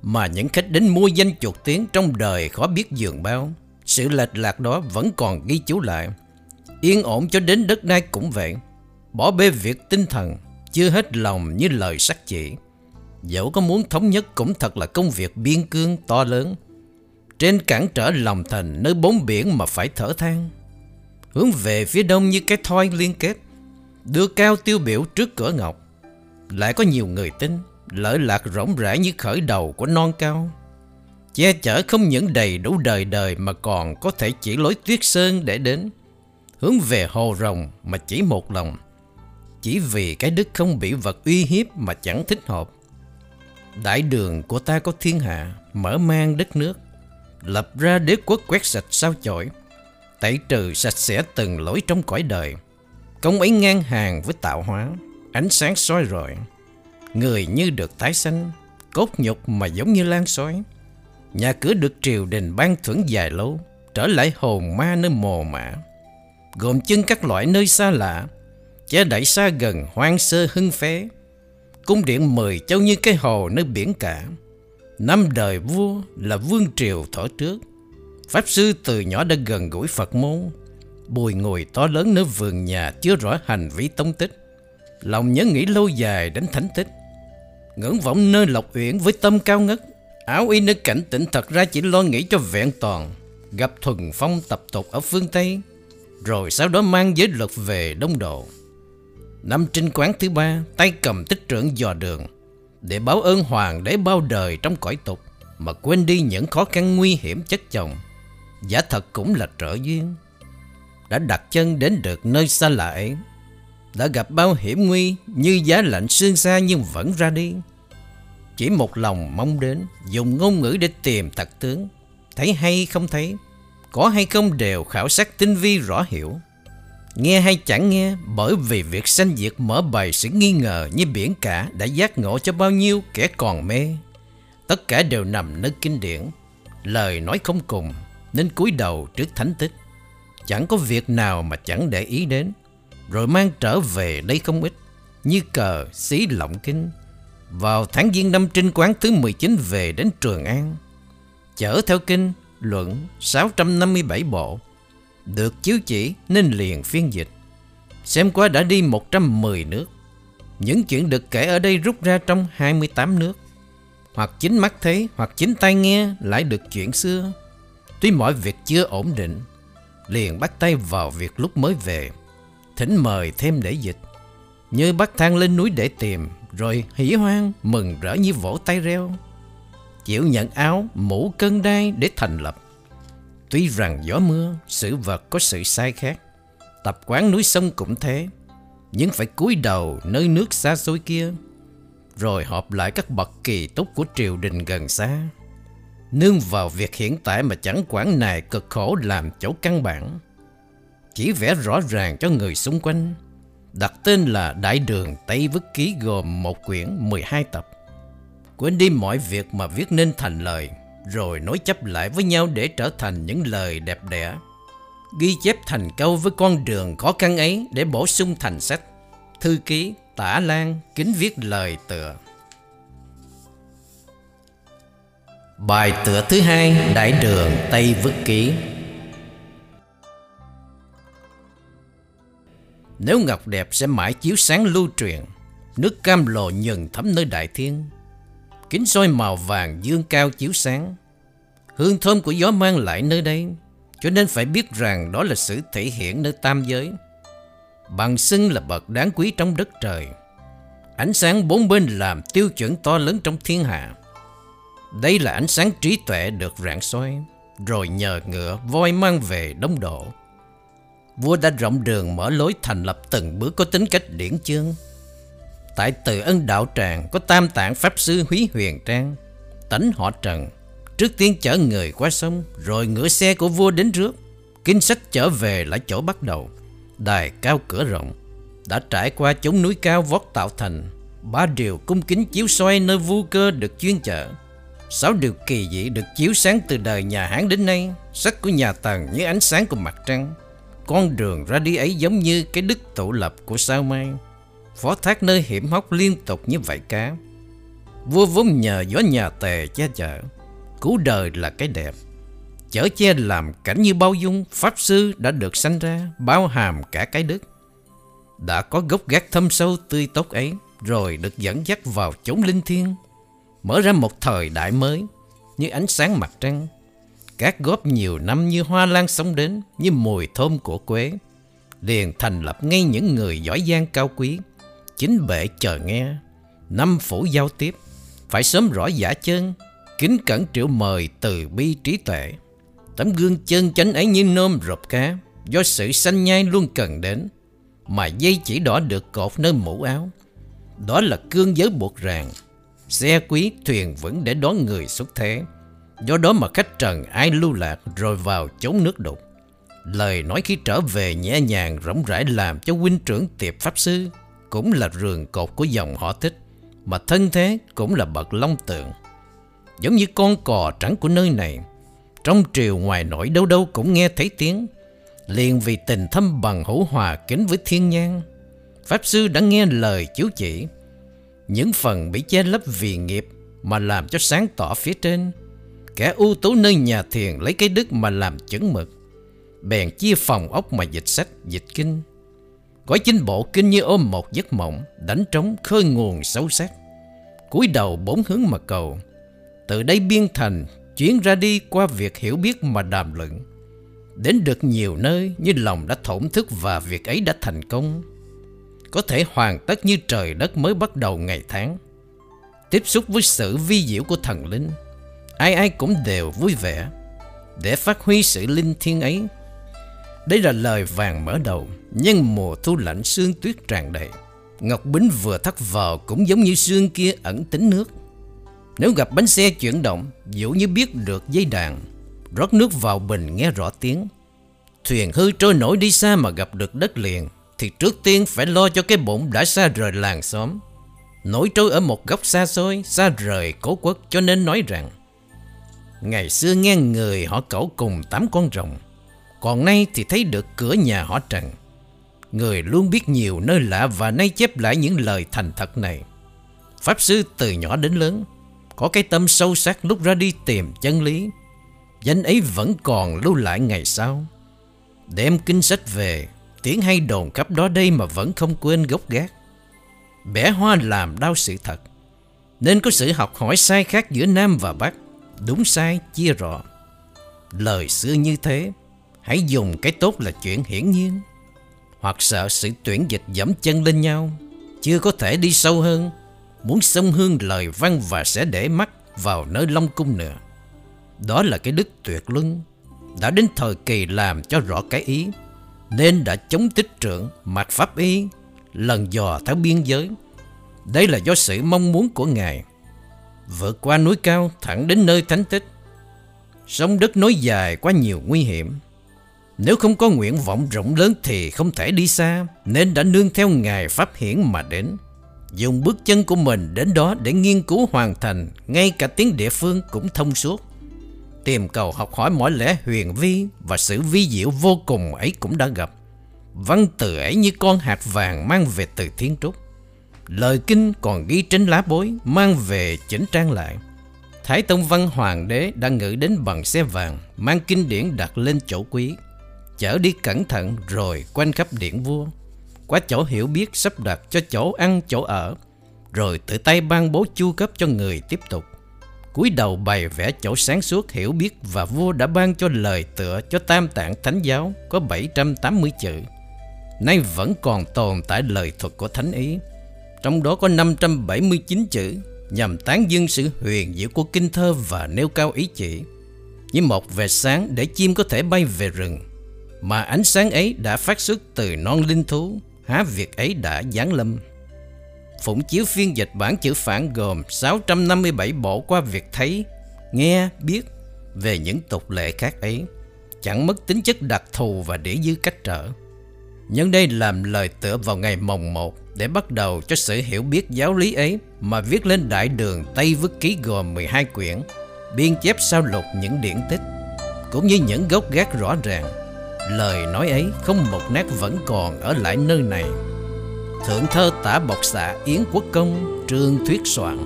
S1: Mà những khách đến mua danh chuột tiếng trong đời khó biết dường bao. Sự lệch lạc đó vẫn còn ghi chú lại. Yên ổn cho đến đất đai cũng vậy. Bỏ bê việc tinh thần, Chưa hết lòng như lời sắc chỉ. Dẫu có muốn thống nhất cũng thật là công việc biên cương to lớn. Trên cản trở lòng thành nơi bốn biển mà phải thở than. Hướng về phía đông như cái thoi liên kết. Đưa cao tiêu biểu trước cửa ngọc. Lại có nhiều người tin, lợi lạc rỗng rãi như khởi đầu của non cao. Che chở không những đầy đủ đời đời Mà còn có thể chỉ lối tuyết sơn để đến. Hướng về hồ rồng mà chỉ một lòng. Chỉ vì cái đức không bị vật uy hiếp mà chẳng thích hợp. Đại đường của ta có thiên hạ, Mở mang đất nước. Lập ra đế quốc quét sạch sao chổi. Tẩy trừ sạch sẽ từng lỗi trong cõi đời. Công ấy ngang hàng với tạo hóa, Ánh sáng soi rọi. Người như được tái sanh, Cốt nhục mà giống như lan sói Nhà cửa được triều đình ban thưởng dài lâu, Trở lại hồn ma nơi mồ mã Gồm chân các loại nơi xa lạ, Che đẩy xa gần hoang sơ hưng phế. Cung điện mười châu như cái hồ nơi biển cả. Năm đời vua là vương triều thở trước Pháp sư từ nhỏ đã gần gũi Phật môn. Bùi ngồi to lớn nơi vườn nhà chưa rõ hành vi tông tích. Lòng nhớ nghĩ lâu dài đến thánh tích. Ngưỡng vọng nơi lộc uyển với tâm cao ngất. Áo y nơi cảnh tỉnh thật ra chỉ lo nghĩ cho vẹn toàn. Gặp thuần phong tập tục ở phương Tây, Rồi sau đó mang giới luật về Đông Độ. Năm trinh quán thứ ba, Tay cầm tích trưởng dò đường, Để báo ơn hoàng đế bao đời trong cõi tục, Mà quên đi những khó khăn nguy hiểm chất chồng. Giả thật cũng là trợ duyên. Đã đặt chân đến được nơi xa lạ. Ấy Đã gặp bao hiểm nguy Như giá lạnh xương xa nhưng vẫn ra đi. Chỉ một lòng mong đến Dùng ngôn ngữ để tìm thật tướng. Thấy hay không thấy Có hay không đều khảo sát tinh vi rõ hiểu. Nghe hay chẳng nghe bởi vì việc sanh diệt mở bày sự nghi ngờ như biển cả đã giác ngộ cho bao nhiêu kẻ còn mê. Tất cả đều nằm nơi kinh điển, lời nói không cùng nên cúi đầu trước thánh tích. Chẳng có việc nào mà chẳng để ý đến, rồi mang trở về đây không ít, như cờ, xí lộng kinh. Vào tháng giêng năm trinh quán thứ 19 về đến Trường An, chở theo kinh luận 657 bộ, được chiếu chỉ nên liền phiên dịch. Xem qua đã đi 110 nước. Những chuyện được kể ở đây rút ra trong 28 nước. Hoặc chính mắt thấy Hoặc chính tai nghe lại được chuyện xưa. Tuy mọi việc chưa ổn định Liền bắt tay vào việc lúc mới về Thỉnh mời thêm để dịch Như bắt thang lên núi để tìm Rồi hỉ hoang mừng rỡ như vỗ tay reo Chịu nhận áo mũ cân đai để thành lập Tuy rằng gió mưa, sự vật có sự sai khác. Tập quán núi sông cũng thế. Nhưng phải cúi đầu nơi nước xa xôi kia. Rồi họp lại các bậc kỳ túc của triều đình gần xa. Nương vào việc hiện tại mà chẳng quản nài cực khổ làm chỗ căn bản. Chỉ vẽ rõ ràng cho người xung quanh. Đặt tên là Đại đường Tây Vức Ký gồm một quyển 12 tập. Quên đi mọi việc mà viết nên thành lời, rồi nối chấp lại với nhau để trở thành những lời đẹp đẽ. Ghi chép thành câu với con đường khó khăn ấy Để bổ sung thành sách, Thư ký, Tả Lan, kính viết lời tựa Bài tựa thứ hai, Đại đường, Tây Vức Ký. Nếu ngọc đẹp sẽ mãi chiếu sáng lưu truyền, Nước cam lồ nhần thấm nơi đại thiên. Kính soi màu vàng dương cao chiếu sáng. Hương thơm của gió mang lại nơi đây, Cho nên phải biết rằng đó là sự thể hiện nơi tam giới. Bằng xưng là bậc đáng quý trong đất trời, Ánh sáng bốn bên làm tiêu chuẩn to lớn trong thiên hạ. Đây là ánh sáng trí tuệ được rạng soi, Rồi nhờ ngựa voi mang về đông độ Vua đã rộng đường mở lối thành lập từng bước có tính cách điển chương. Tại từ ân đạo tràng có tam tạng pháp sư Húy Huyền Trang, Tánh họ Trần. Trước tiên chở người qua sông, Rồi ngựa xe của vua đến trước Kinh sách trở về lại chỗ bắt đầu. Đài cao cửa rộng, Đã trải qua chốn núi cao vót tạo thành. Ba điều cung kính chiếu soi nơi vu cơ được chuyên chở. Sáu điều kỳ dị được chiếu sáng từ đời nhà Hán đến nay. Sắc của nhà Tần như ánh sáng của mặt trăng. Con đường ra đi ấy giống như cái đức tụ lập của sao mai. Phó thác nơi hiểm hóc liên tục như vậy cá. Vua vốn nhờ gió nhà tề che chở. Cứu đời là cái đẹp. Chở che làm cảnh như bao dung, Pháp sư đã được sanh ra, Bao hàm cả cái đức Đã có gốc gác thâm sâu tươi tốt ấy, Rồi được dẫn dắt vào chốn linh thiêng. Mở ra một thời đại mới Như ánh sáng mặt trăng. Các góp nhiều năm như hoa lan sống đến, Như mùi thơm của quế, Liền thành lập ngay những người giỏi giang cao quý, Chính bệ chờ nghe. Năm phủ giao tiếp, Phải sớm rõ giả chân, Kính cẩn triệu mời từ bi trí tuệ. Tấm gương chân chánh ấy như nôm rộp cá, Do sự sanh nhai luôn cần đến, Mà dây chỉ đỏ được cột nơi mũ áo. Đó là cương giới buộc ràng Xe quý thuyền vững để đón người xuất thế. Do đó mà khách trần ai lưu lạc Rồi vào chống nước đục. Lời nói khi trở về nhẹ nhàng rỗng rãi Làm cho huynh trưởng tiệp pháp sư Cũng là rường cột của dòng họ thích, Mà thân thế cũng là bậc long tượng. Giống như con cò trắng của nơi này, Trong triều ngoài nội đâu đâu cũng nghe thấy tiếng, Liền vì tình thâm bằng hữu hòa kính với thiên nhang. Pháp sư đã nghe lời chiếu chỉ những phần bị che lấp vì nghiệp Mà làm cho sáng tỏ phía trên. Kẻ ưu tú nơi nhà thiền lấy cái đức mà làm chứng mực Bèn chia phòng ốc mà dịch sách, dịch kinh. Gói chính bộ kinh như ôm một giấc mộng Đánh trống khơi nguồn sâu sắc. Cúi đầu bốn hướng mà cầu từ đây biên thành Chuyến ra đi qua việc hiểu biết mà đàm luận. Đến được nhiều nơi như lòng đã thổn thức và việc ấy đã thành công. Có thể hoàn tất như trời đất mới bắt đầu ngày tháng. Tiếp xúc với sự vi diệu của thần linh, Ai ai cũng đều vui vẻ Để phát huy sự linh thiêng ấy. Đây là lời vàng mở đầu, nhưng mùa thu lạnh sương tuyết tràn đầy. Ngọc Bính vừa thắt vào cũng giống như sương kia ẩn tính nước. Nếu gặp bánh xe chuyển động dẫu như biết được dây đàn, Rót nước vào bình nghe rõ tiếng. Thuyền hư trôi nổi đi xa mà gặp được đất liền. Thì trước tiên phải lo cho cái bụng đã xa rời làng xóm. Nổi trôi ở một góc xa xôi, Xa rời cố quốc, cho nên nói rằng, Ngày xưa nghe người họ cẩu cùng tám con rồng, Còn nay thì thấy được cửa nhà họ Trần. Người luôn biết nhiều nơi lạ Và nay chép lại những lời thành thật này. Pháp sư từ nhỏ đến lớn, có cái tâm sâu sắc lúc ra đi tìm chân lý. Danh ấy vẫn còn lưu lại ngày sau. Đem kinh sách về Tiếng hay đồn khắp đó đây mà vẫn không quên gốc gác. Bẻ hoa làm đau sự thật Nên có sự học hỏi sai khác giữa Nam và Bắc. Đúng sai chia rõ Lời xưa như thế Hãy dùng cái tốt là chuyện hiển nhiên. Hoặc sợ sự tuyển dịch dẫm chân lên nhau Chưa có thể đi sâu hơn. Muốn xông hương lời văn và sẽ để mắt vào nơi Long Cung nữa. Đó là cái đức tuyệt luân, đã đến thời kỳ làm cho rõ cái ý, nên đã chống tích trưởng, mặc pháp y, lần dò theo biên giới. Đây là do sự mong muốn của Ngài. Vượt qua núi cao thẳng đến nơi thánh tích. Sông đất nối dài qua nhiều nguy hiểm. Nếu không có nguyện vọng rộng lớn thì không thể đi xa, nên đã nương theo Ngài Pháp Hiển mà đến dùng bước chân của mình đến đó để nghiên cứu hoàn thành, ngay cả tiếng địa phương cũng thông suốt tìm cầu học hỏi mọi lẽ huyền vi và sự vi diệu vô cùng ấy cũng đã gặp. Văn từ ấy như con hạt vàng mang về từ thiên trúc. Lời kinh còn ghi trên lá bối mang về chỉnh trang lại. Thái Tông Văn Hoàng đế đã ngự đến bằng xe vàng, mang kinh điển đặt lên chỗ quý, chở đi cẩn thận rồi quanh khắp điện vua. Qua chỗ hiểu biết sắp đặt cho chỗ ăn chỗ ở, rồi tự tay ban bố chu cấp cho người tiếp tục cúi đầu bày vẽ chỗ sáng suốt hiểu biết và vua đã ban cho lời tựa cho tam tạng thánh giáo có 780 chữ. Nay vẫn còn tồn tại lời thuật của thánh ý. Trong đó có 579 chữ nhằm tán dương sự huyền diệu của kinh thơ và nêu cao ý chỉ. Như một vệt sáng để chim có thể bay về rừng. Mà ánh sáng ấy đã phát xuất từ non linh thú, há việc ấy đã giáng lâm. Phụng chiếu phiên dịch bản chữ phản gồm 657 bộ qua việc thấy, nghe, biết về những tục lệ khác ấy, chẳng mất tính chất đặc thù và để dư cách trở. Nhân đây làm lời tựa vào ngày mồng 1 để bắt đầu cho sự hiểu biết giáo lý ấy mà viết lên đại đường Tây Vức Ký gồm 12 quyển, biên chép sao lục những điển tích, cũng như những gốc gác rõ ràng. Lời nói ấy không một nét vẫn còn ở lại nơi này. Thượng thơ tả bọc xạ Yến Quốc Công, Trương Thuyết Soạn.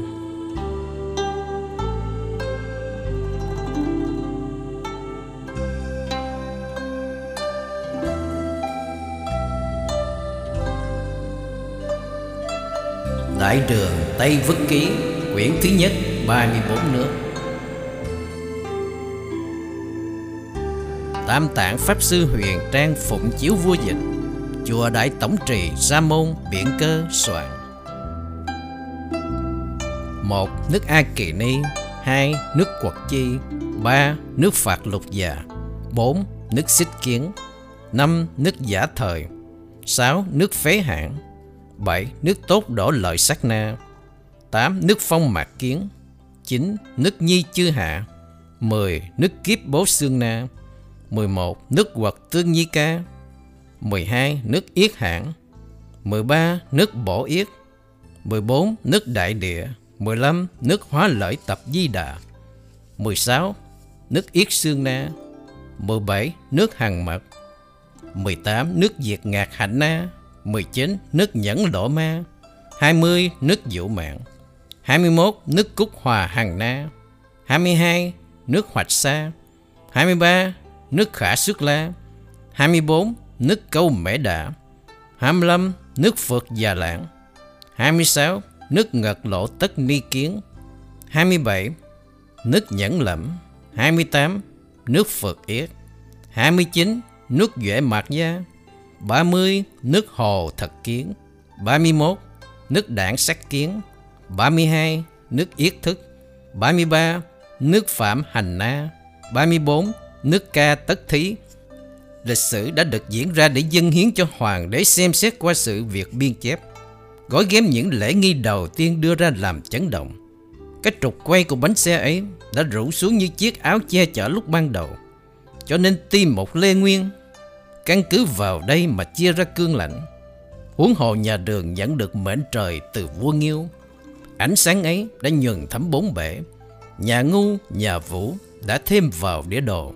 S1: Đại đường Tây Vức Ký, Quyển thứ nhất 34 nước. Tam tạng Pháp Sư Huyền Trang Phụng Chiếu Vua Dịch. Chùa Đại Tổng Trì Sa Môn Biện Cơ soạn. Một, Nước A Kỳ Ni. Hai, Nước Quật Chi. Ba, Nước Phạt Lục Già. Bốn, Nước Xích Kiến. Năm, Nước Giả Thời. Sáu, Nước Phế Hạng. Bảy, Nước Tốt Đổ Lợi sát Na. Tám, Nước Phong Mạc Kiến. Chín, Nước Nhi Chư Hạ. Mười, Nước Kiếp Bố Xương Na. Mười một, Nước Quật Tương Nhi Ca. 12. Nước Yết Hãn 13. Nước Bổ Yết 14. Nước Đại Địa 15. Nước Hóa Lợi Tập Di Đà 16. Nước Yết Sương Na 17. Nước Hằng Mật 18. Nước Diệt Ngạc Hạnh Na 19. Nước Nhẫn Lộ Ma 20. Nước Dụ Mạng 21. Nước Cúc Hòa Hằng Na 22. Nước Hoạch Sa 23. Nước Khả Sức La 24 nước câu mẻ đà 25. Nước Phật Già lãng 26. Nước Ngật Lộ Tất Ni Kiến 27. Nước Nhẫn lẫm 28. Nước Phật Yết 29. Nước Duệ Mạc Gia 30. Nước Hồ Thật Kiến 31. Nước Đảng Sắc Kiến 32. Nước Yết Thức 33. Nước Phạm Hành Na 34. Nước Ca Tất Thí lịch sử đã được diễn ra để dâng hiến cho hoàng đế xem xét qua sự việc biên chép. Gói ghém những lễ nghi đầu tiên đưa ra làm chấn động. Cái trục quay của bánh xe ấy đã rủ xuống như chiếc áo che chở lúc ban đầu. Cho nên tim một Lê Nguyên căn cứ vào đây mà chia ra cương lãnh. Huống hồ nhà đường nhận được mệnh trời từ vua Nghiêu. Ánh sáng ấy đã nhường thấm bốn bể. Nhà ngu, nhà vũ đã thêm vào đĩa đồ.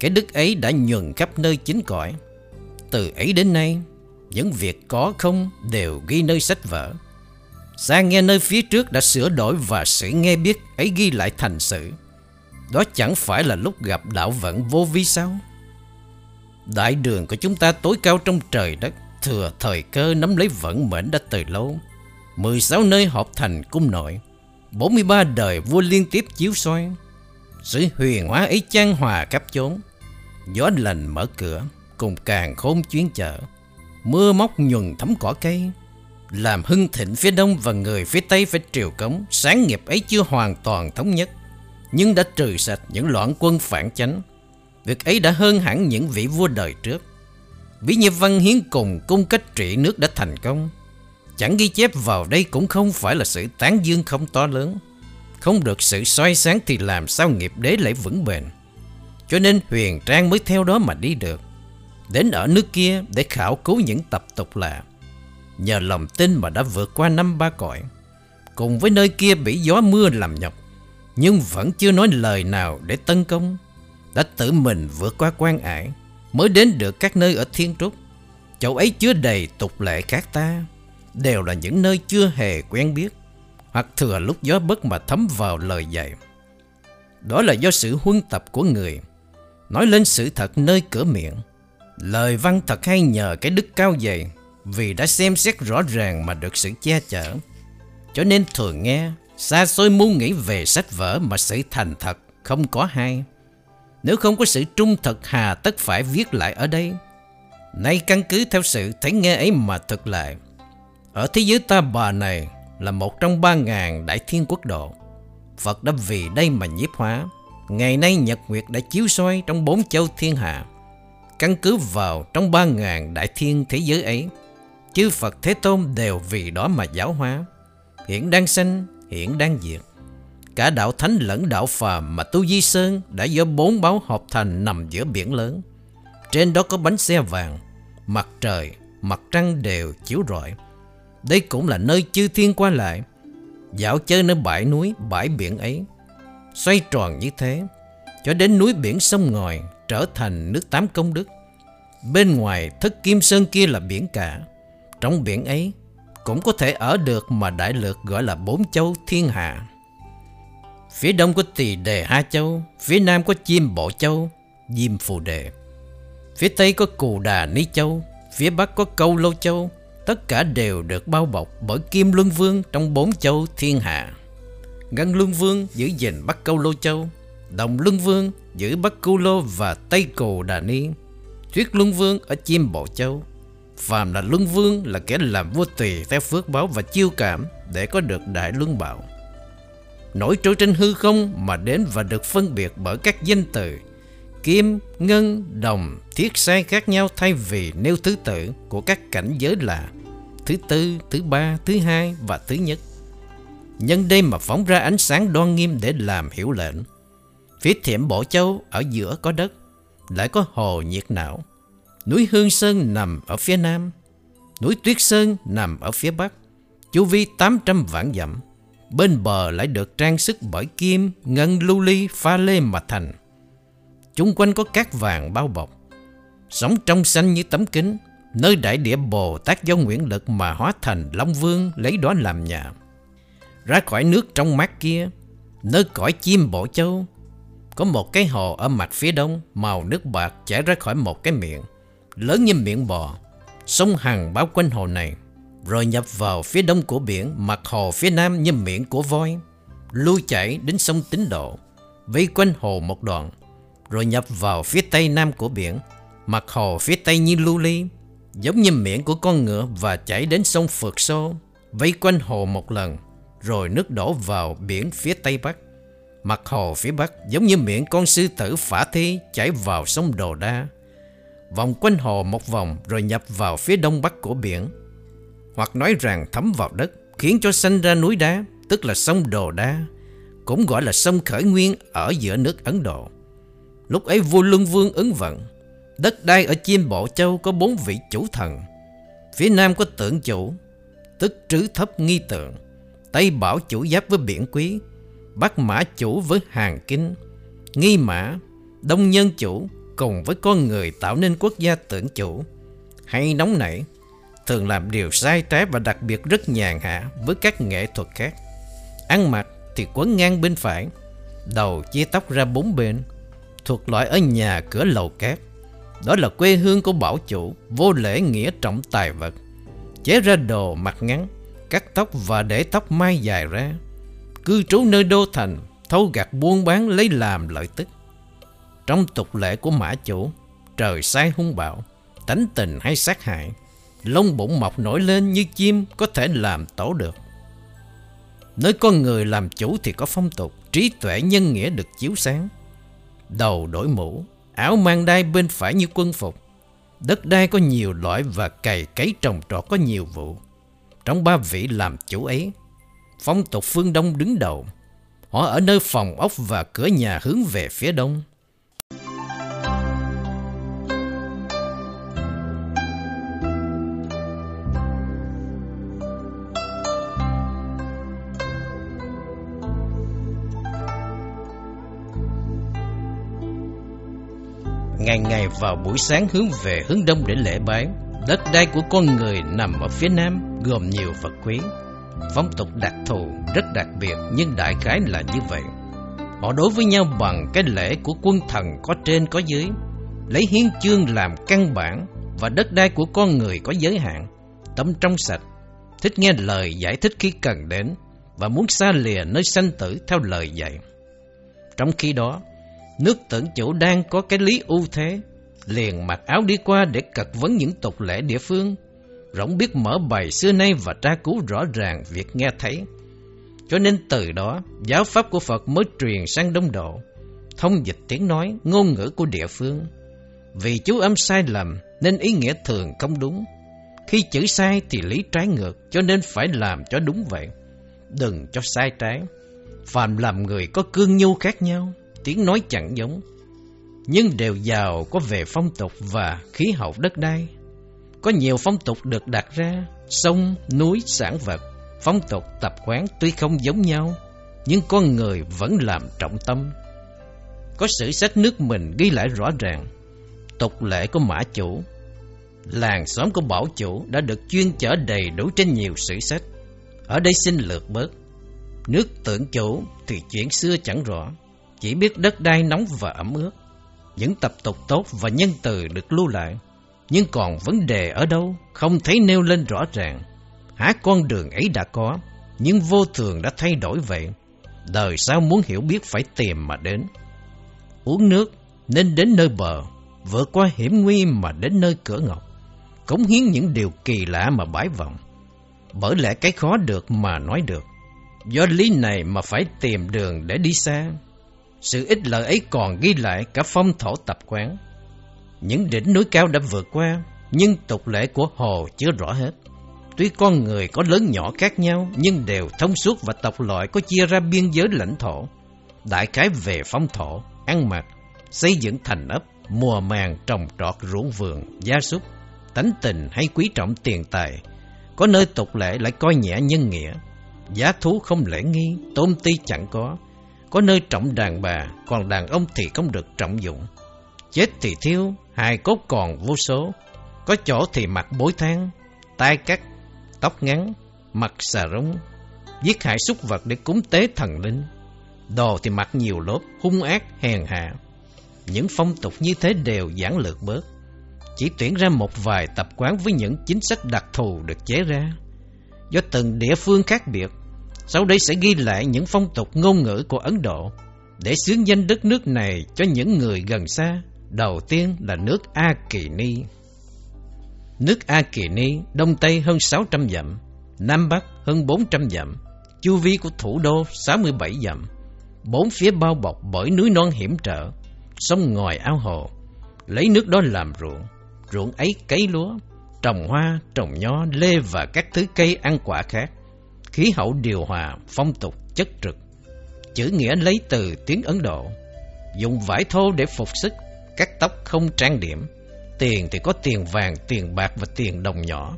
S1: Cái đức ấy đã nhường khắp nơi chính cõi. Từ ấy đến nay, Những việc có không đều ghi nơi sách vở. Sang nghe nơi phía trước đã sửa đổi Và sự nghe biết ấy ghi lại thành sự. Đó chẳng phải là lúc gặp đạo vận vô vi sao? Đại đường của chúng ta tối cao trong trời đất, Thừa thời cơ nắm lấy vận mệnh đã từ lâu. 16 nơi họp thành cung nội 43 đời vua liên tiếp chiếu soi. Sự huyền hóa ấy chan hòa khắp chốn. Gió lành mở cửa, Cùng càng khôn chuyến chợ Mưa móc nhuần thấm cỏ cây, Làm hưng thịnh phía đông Và người phía tây phải triều cống. Sáng nghiệp ấy chưa hoàn toàn thống nhất, Nhưng đã trừ sạch những loạn quân phản chánh. Việc ấy đã hơn hẳn những vị vua đời trước. Bí như văn hiến cùng cung cách trị nước đã thành công. Chẳng ghi chép vào đây cũng không phải là sự tán dương không to lớn. Không được sự soi sáng thì làm sao nghiệp đế lại vững bền? Cho nên Huyền Trang mới theo đó mà đi được Đến ở nước kia để khảo cứu những tập tục lạ Nhờ lòng tin mà đã vượt qua năm ba cõi Cùng với nơi kia bị gió mưa làm nhọc nhưng vẫn chưa nói lời nào để tấn công. Đã tự mình vượt qua quan ải, mới đến được các nơi ở Thiên Trúc. Chỗ ấy chứa đầy tục lệ khác ta, đều là những nơi chưa hề quen biết, hoặc thừa lúc gió bất mà thấm vào lời dạy. Đó là do sự huân tập của người, nói lên sự thật nơi cửa miệng. Lời văn thật hay nhờ cái đức cao dày, vì đã xem xét rõ ràng mà được sự che chở. Cho nên thường nghe, xa xôi muốn nghĩ về sách vở mà sự thành thật không có hay. Nếu không có sự trung thực hà tất phải viết lại ở đây. Nay căn cứ theo sự thấy nghe ấy mà thực lại. Ở thế giới ta bà này là một trong ba ngàn đại thiên quốc độ. Phật đã vì đây mà nhiếp hóa. Ngày nay Nhật Nguyệt đã chiếu soi trong bốn châu thiên hạ. Căn cứ vào trong ba ngàn đại thiên thế giới ấy, chư Phật Thế Tôn đều vì đó mà giáo hóa. Hiện đang sanh, hiện đang diệt. Cả đạo thánh lẫn đạo phàm mà Tu Di Sơn đã do bốn báo hợp thành nằm giữa biển lớn. Trên đó có bánh xe vàng, mặt trời, mặt trăng đều chiếu rọi. Đây cũng là nơi chư thiên qua lại, dạo chơi nơi bãi núi, bãi biển ấy. Xoay tròn như thế, cho đến núi biển sông ngòi trở thành nước tám công đức. Bên ngoài thất kim sơn kia là biển cả. Trong biển ấy cũng có thể ở được mà đại lược gọi là bốn châu thiên hạ. Phía đông có tỳ đề Hai Châu, phía nam có chim Bộ Châu, Diêm Phù Đề. Phía tây có Cù Đà Ni Châu, phía bắc có Câu Lô Châu. Tất cả đều được bao bọc bởi Kim Luân Vương trong bốn châu thiên hạ. Ngân Luân Vương giữ gìn Bắc Câu Lô Châu, Đồng Luân Vương giữ Bắc câu Lô và Tây cồ Đà Ni, Tuyết Luân Vương ở Chim Bộ Châu. Phàm là Luân Vương là kẻ làm vua tùy theo phước báo và chiêu cảm để có được đại luân bảo nổi trôi trên hư không mà đến và được phân biệt bởi các danh từ kim, ngân, đồng, thiết sai khác nhau thay vì nêu thứ tự của các cảnh giới là thứ tư, thứ ba, thứ hai và thứ nhất. Nhân đêm mà phóng ra ánh sáng đoan nghiêm để làm hiểu lệnh. Phía thiểm Bộ Châu ở giữa có đất, lại có hồ nhiệt não. Núi Hương Sơn nằm ở phía nam, núi Tuyết Sơn nằm ở phía bắc, chu vi 800 vạn dặm bên bờ lại được trang sức bởi kim, ngân lưu ly pha lê mà thành. Chung quanh có cát vàng bao bọc, sống trong xanh như tấm kính, nơi đại địa Bồ Tát do nguyện lực mà hóa thành Long Vương lấy đó làm nhà. Ra khỏi nước trong mát kia, nơi cõi chim bổ châu, có một cái hồ ở mặt phía đông, màu nước bạc chảy ra khỏi một cái miệng, lớn như miệng bò. Sông Hằng bao quanh hồ này rồi nhập vào phía đông của biển, mặt hồ phía nam như miệng của voi, lưu chảy đến sông Tín Độ, vây quanh hồ một đoạn, rồi nhập vào phía tây nam của biển, mặt hồ phía tây như lưu ly, giống như miệng của con ngựa và chảy đến sông Phượt Xô, vây quanh hồ một lần, rồi nước đổ vào biển phía tây bắc. Mặt hồ phía bắc giống như miệng con sư tử phả thi chảy vào sông Đồ Đa, vòng quanh hồ một vòng rồi nhập vào phía đông bắc của biển, hoặc nói rằng thấm vào đất, khiến cho sanh ra núi đá, tức là sông Đồ Đa, cũng gọi là sông Khởi Nguyên ở giữa nước Ấn Độ. Lúc ấy vua Luân Vương ứng vận, đất đai ở Chiêm Bộ Châu có bốn vị chủ thần. Phía nam có tượng chủ, tức trứ thấp nghi tượng, Tây Bảo chủ giáp với biển quý, Bắc Mã chủ với hàng kinh, nghi mã, đông nhân chủ cùng với con người tạo nên quốc gia tưởng chủ. Hay nóng nảy, thường làm điều sai trái và đặc biệt rất nhàn hạ với các nghệ thuật khác. Ăn mặc thì quấn ngang bên phải, đầu chia tóc ra bốn bên, thuộc loại ở nhà cửa lầu cát. Đó là quê hương của bảo chủ, vô lễ nghĩa trọng tài vật. Chế ra đồ mặt ngắn, cắt tóc và để tóc mai dài ra. Cư trú nơi đô thành, thâu gặt buôn bán lấy làm lợi tức. Trong tục lệ của mã chủ, trời sai hung bạo, tánh tình hay sát hại, lông bụng mọc nổi lên như chim có thể làm tổ được. Nơi con người làm chủ thì có phong tục, trí tuệ nhân nghĩa được chiếu sáng. Đầu đổi mũ, áo mang đai bên phải như quân phục. Đất đai có nhiều loại và cày cấy trồng trọt có nhiều vụ. Trong ba vị làm chủ ấy. Phong tục phương Đông đứng đầu. Họ ở nơi phòng ốc và cửa nhà hướng về phía đông. Ngày ngày vào buổi sáng hướng về hướng đông để lễ bái. Đất đai của con người nằm ở phía nam, Gồm nhiều vật quý. Phong tục đặc thù rất đặc biệt, Nhưng đại khái là như vậy. Họ đối với nhau bằng cái lễ của quân thần có trên có dưới. Lấy hiến chương làm căn bản, Và đất đai của con người có giới hạn. Tâm trong sạch, Thích nghe lời giải thích khi cần đến, Và muốn xa lìa nơi sanh tử theo lời dạy. Trong khi đó, Nước tưởng chủ đang có cái lý ưu thế Liền mặc áo đi qua để cật vấn những tục lệ địa phương. Rỗng biết mở bài xưa nay và tra cứu rõ ràng việc nghe thấy. Cho nên từ đó giáo pháp của Phật mới truyền sang Đông Độ. Thông dịch tiếng nói, ngôn ngữ của địa phương. Vì chú âm sai lầm nên ý nghĩa thường không đúng. Khi chữ sai thì lý trái ngược cho nên phải làm cho đúng vậy. Đừng cho sai trái. Phàm làm người có cương nhu khác nhau tiếng nói chẳng giống, nhưng đều giàu có về phong tục và khí hậu đất đai. Có nhiều phong tục được đặt ra, sông, núi, sản vật, phong tục tập quán tuy không giống nhau, nhưng con người vẫn làm trọng tâm. Có sử sách nước mình ghi lại rõ ràng, tục lệ của mã chủ, làng xóm của bảo chủ đã được chuyên chở đầy đủ trên nhiều sử sách. Ở đây xin lược bớt. Nước tưởng chủ thì chuyện xưa chẳng rõ, chỉ biết đất đai nóng và ẩm ướt. Những tập tục tốt và nhân từ được lưu lại, nhưng còn vấn đề ở đâu không thấy nêu lên rõ ràng. Há con đường ấy đã có, nhưng vô thường đã thay đổi vậy. Đời sao muốn hiểu biết phải tìm mà đến. Uống nước nên đến nơi bờ, vượt qua hiểm nguy mà đến nơi cửa ngọc. Cống hiến những điều kỳ lạ mà bái vọng. Bởi lẽ cái khó được mà nói được. Do lý này mà phải tìm đường để đi xa. Sự ích lợi ấy còn ghi lại cả phong thổ tập quán. Những đỉnh núi cao đã vượt qua, nhưng tục lệ của Hồ chưa rõ hết. Tuy con người có lớn nhỏ khác nhau, nhưng đều thông suốt và tộc loại có chia ra biên giới lãnh thổ. Đại khái về phong thổ, ăn mặc, xây dựng thành ấp, mùa màng trồng trọt ruộng vườn, gia súc, tánh tình hay quý trọng tiền tài. Có nơi tục lệ lại coi nhẹ nhân nghĩa, giá thú không lễ nghi, tôn ti chẳng có, có nơi trọng đàn bà, còn đàn ông thì không được trọng dụng. Chết thì thiếu, hài cốt còn vô số. Có chỗ thì mặc bối thang, tai cắt, tóc ngắn, mặt xà rống, giết hại súc vật để cúng tế thần linh. Đồ thì mặc nhiều lớp, hung ác, hèn hạ. Những phong tục như thế đều giản lược bớt. Chỉ tuyển ra một vài tập quán với những chính sách đặc thù được chế ra. Do từng địa phương khác biệt, sau đây sẽ ghi lại những phong tục ngôn ngữ của Ấn Độ để xướng danh đất nước này cho những người gần xa. Đầu tiên là nước A Kỳ Ni. Nước A Kỳ Ni đông tây hơn 600 dặm, nam bắc hơn 400 dặm, chu vi của thủ đô 67 dặm. Bốn phía bao bọc bởi núi non hiểm trở, sông ngòi ao hồ, lấy nước đó làm ruộng, ruộng ấy cấy lúa, trồng hoa, trồng nho, lê và các thứ cây ăn quả khác khí hậu điều hòa, phong tục chất trực. Chữ nghĩa lấy từ tiếng Ấn Độ, dùng vải thô để phục sức, cắt tóc không trang điểm. Tiền thì có tiền vàng, tiền bạc và tiền đồng nhỏ.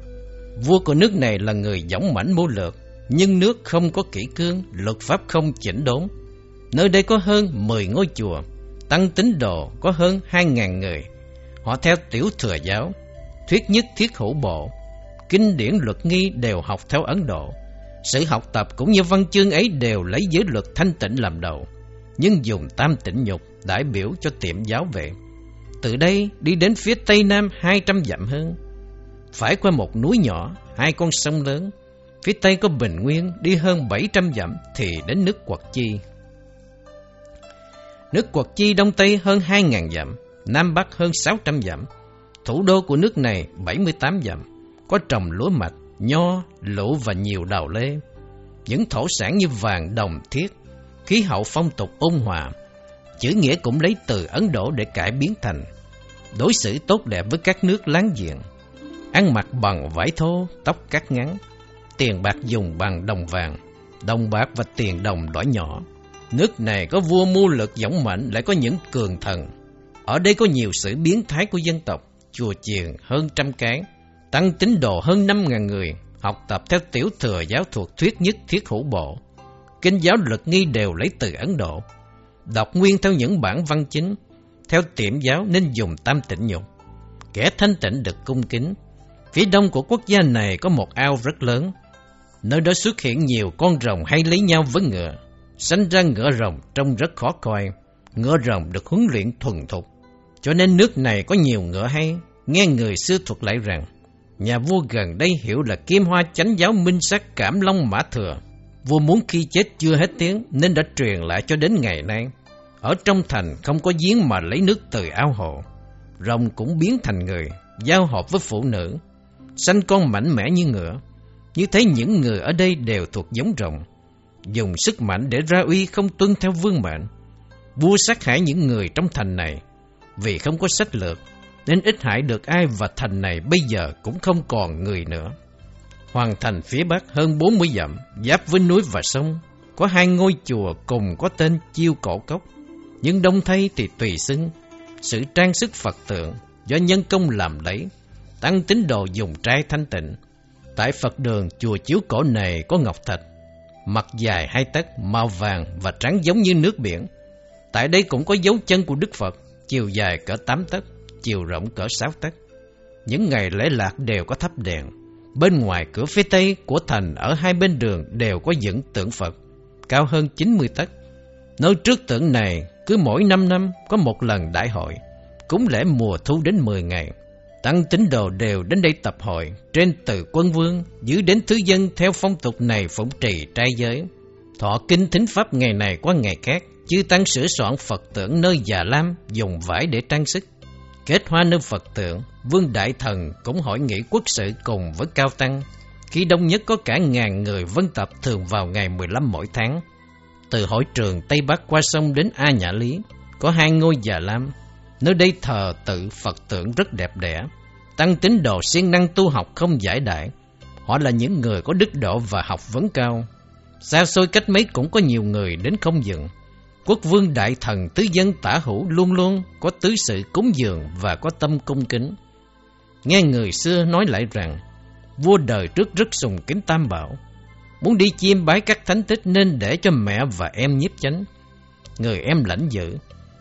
S1: Vua của nước này là người dõng mãnh mưu lược, nhưng nước không có kỹ cương, luật pháp không chỉnh đốn. Nơi đây có hơn 10 ngôi chùa, tăng tín đồ có hơn 2.000 người. Họ theo tiểu thừa giáo, thuyết nhất thiết hữu bộ, kinh điển luật nghi đều học theo Ấn Độ. Sự học tập cũng như văn chương ấy đều lấy giới luật thanh tịnh làm đầu, nhưng dùng tam tịnh nhục đại biểu cho tiệm giáo vệ. Từ đây đi đến phía tây nam 200 dặm hơn, phải qua một núi nhỏ, hai con sông lớn. Phía tây có Bình Nguyên, đi hơn 700 dặm thì đến nước Quật Chi. Nước Quật Chi đông tây hơn 2.000 dặm, nam bắc hơn 600 dặm. Thủ đô của nước này 78 dặm, có trồng lúa mạch, nho, lũ và nhiều đào lê. Những thổ sản như vàng, đồng, thiết, khí hậu phong tục ôn hòa. Chữ nghĩa cũng lấy từ Ấn Độ để cải biến thành đối xử tốt đẹp với các nước láng giềng. Ăn mặc bằng vải thô, tóc cắt ngắn, tiền bạc dùng bằng đồng vàng, đồng bạc và tiền đồng đỏ nhỏ. Nước này có vua mưu lực dũng mạnh lại có những cường thần. Ở đây có nhiều sự biến thái của dân tộc, chùa chiền hơn trăm cái, tăng tín đồ hơn 5.000 người, học tập theo tiểu thừa giáo thuộc thuyết nhất thiết hữu bộ. Kinh giáo lực nghi đều lấy từ Ấn Độ. Đọc nguyên theo những bản văn chính, theo tiệm giáo nên dùng tam tịnh nhục. Kẻ thanh tịnh được cung kính. Phía đông của quốc gia này có một ao rất lớn. Nơi đó xuất hiện nhiều con rồng hay lấy nhau với ngựa. Sanh ra ngựa rồng trông rất khó coi. Ngựa rồng được huấn luyện thuần thục. Cho nên nước này có nhiều ngựa hay. Nghe người xưa thuật lại rằng, nhà vua gần đây hiểu là kim hoa chánh giáo minh sát cảm long mã thừa. Vua muốn khi chết chưa hết tiếng nên đã truyền lại cho đến ngày nay. Ở trong thành không có giếng mà lấy nước từ ao hồ. Rồng cũng biến thành người, giao hợp với phụ nữ. Sanh con mạnh mẽ như ngựa. Như thế những người ở đây đều thuộc giống rồng. Dùng sức mạnh để ra uy không tuân theo vương mệnh. Vua sát hại những người trong thành này. Vì không có sách lược, nên ít hại được ai và thành này bây giờ cũng không còn người nữa. Hoàng thành phía bắc hơn 40 dặm, giáp với núi và sông, có hai ngôi chùa cùng có tên Chiêu Cổ Cốc, nhưng đông thay thì tùy xưng, sự trang sức Phật tượng do nhân công làm đấy, tăng tín đồ dùng trai thanh tịnh. Tại Phật đường chùa Chiếu Cổ này có ngọc thạch, mặt dài hai tấc, màu vàng và trắng giống như nước biển. Tại đây cũng có dấu chân của Đức Phật, chiều dài cỡ tám tấc, chiều rộng cỡ sáu tấc. Những ngày lễ lạc đều có thắp đèn. Bên ngoài cửa phía tây của thành ở hai bên đường đều có dựng tượng Phật, cao hơn 90 tấc. Nơi trước tượng này, cứ mỗi năm năm có một lần đại hội, cúng lễ mùa thu đến 10 ngày. Tăng tín đồ đều đến đây tập hội, trên từ quân vương, giữ đến thứ dân theo phong tục này phụng trì trai giới. Thọ kinh thính pháp ngày này qua ngày khác, chư tăng sửa soạn Phật tượng nơi già lam, dùng vải để trang sức. Kết hoa nơi Phật tượng, Vương Đại Thần cũng hỏi nghị quốc sự cùng với Cao Tăng. Khi đông nhất có cả ngàn người vân tập thường vào ngày 15 mỗi tháng. Từ hội trường Tây Bắc qua sông đến A Nhã Lý, có hai ngôi già lam. Nơi đây thờ tự Phật tượng rất đẹp đẽ. Tăng tín đồ siêng năng tu học không giải đại. Họ là những người có đức độ và học vấn cao. Xa xôi cách mấy cũng có nhiều người đến không dừng. Quốc vương đại thần tứ dân tả hữu luôn luôn có tứ sự cúng dường và có tâm cung kính. Nghe người xưa nói lại rằng, vua đời trước rất sùng kính tam bảo. Muốn đi chiêm bái các thánh tích nên để cho mẹ và em nhiếp chánh. Người em lãnh giữ,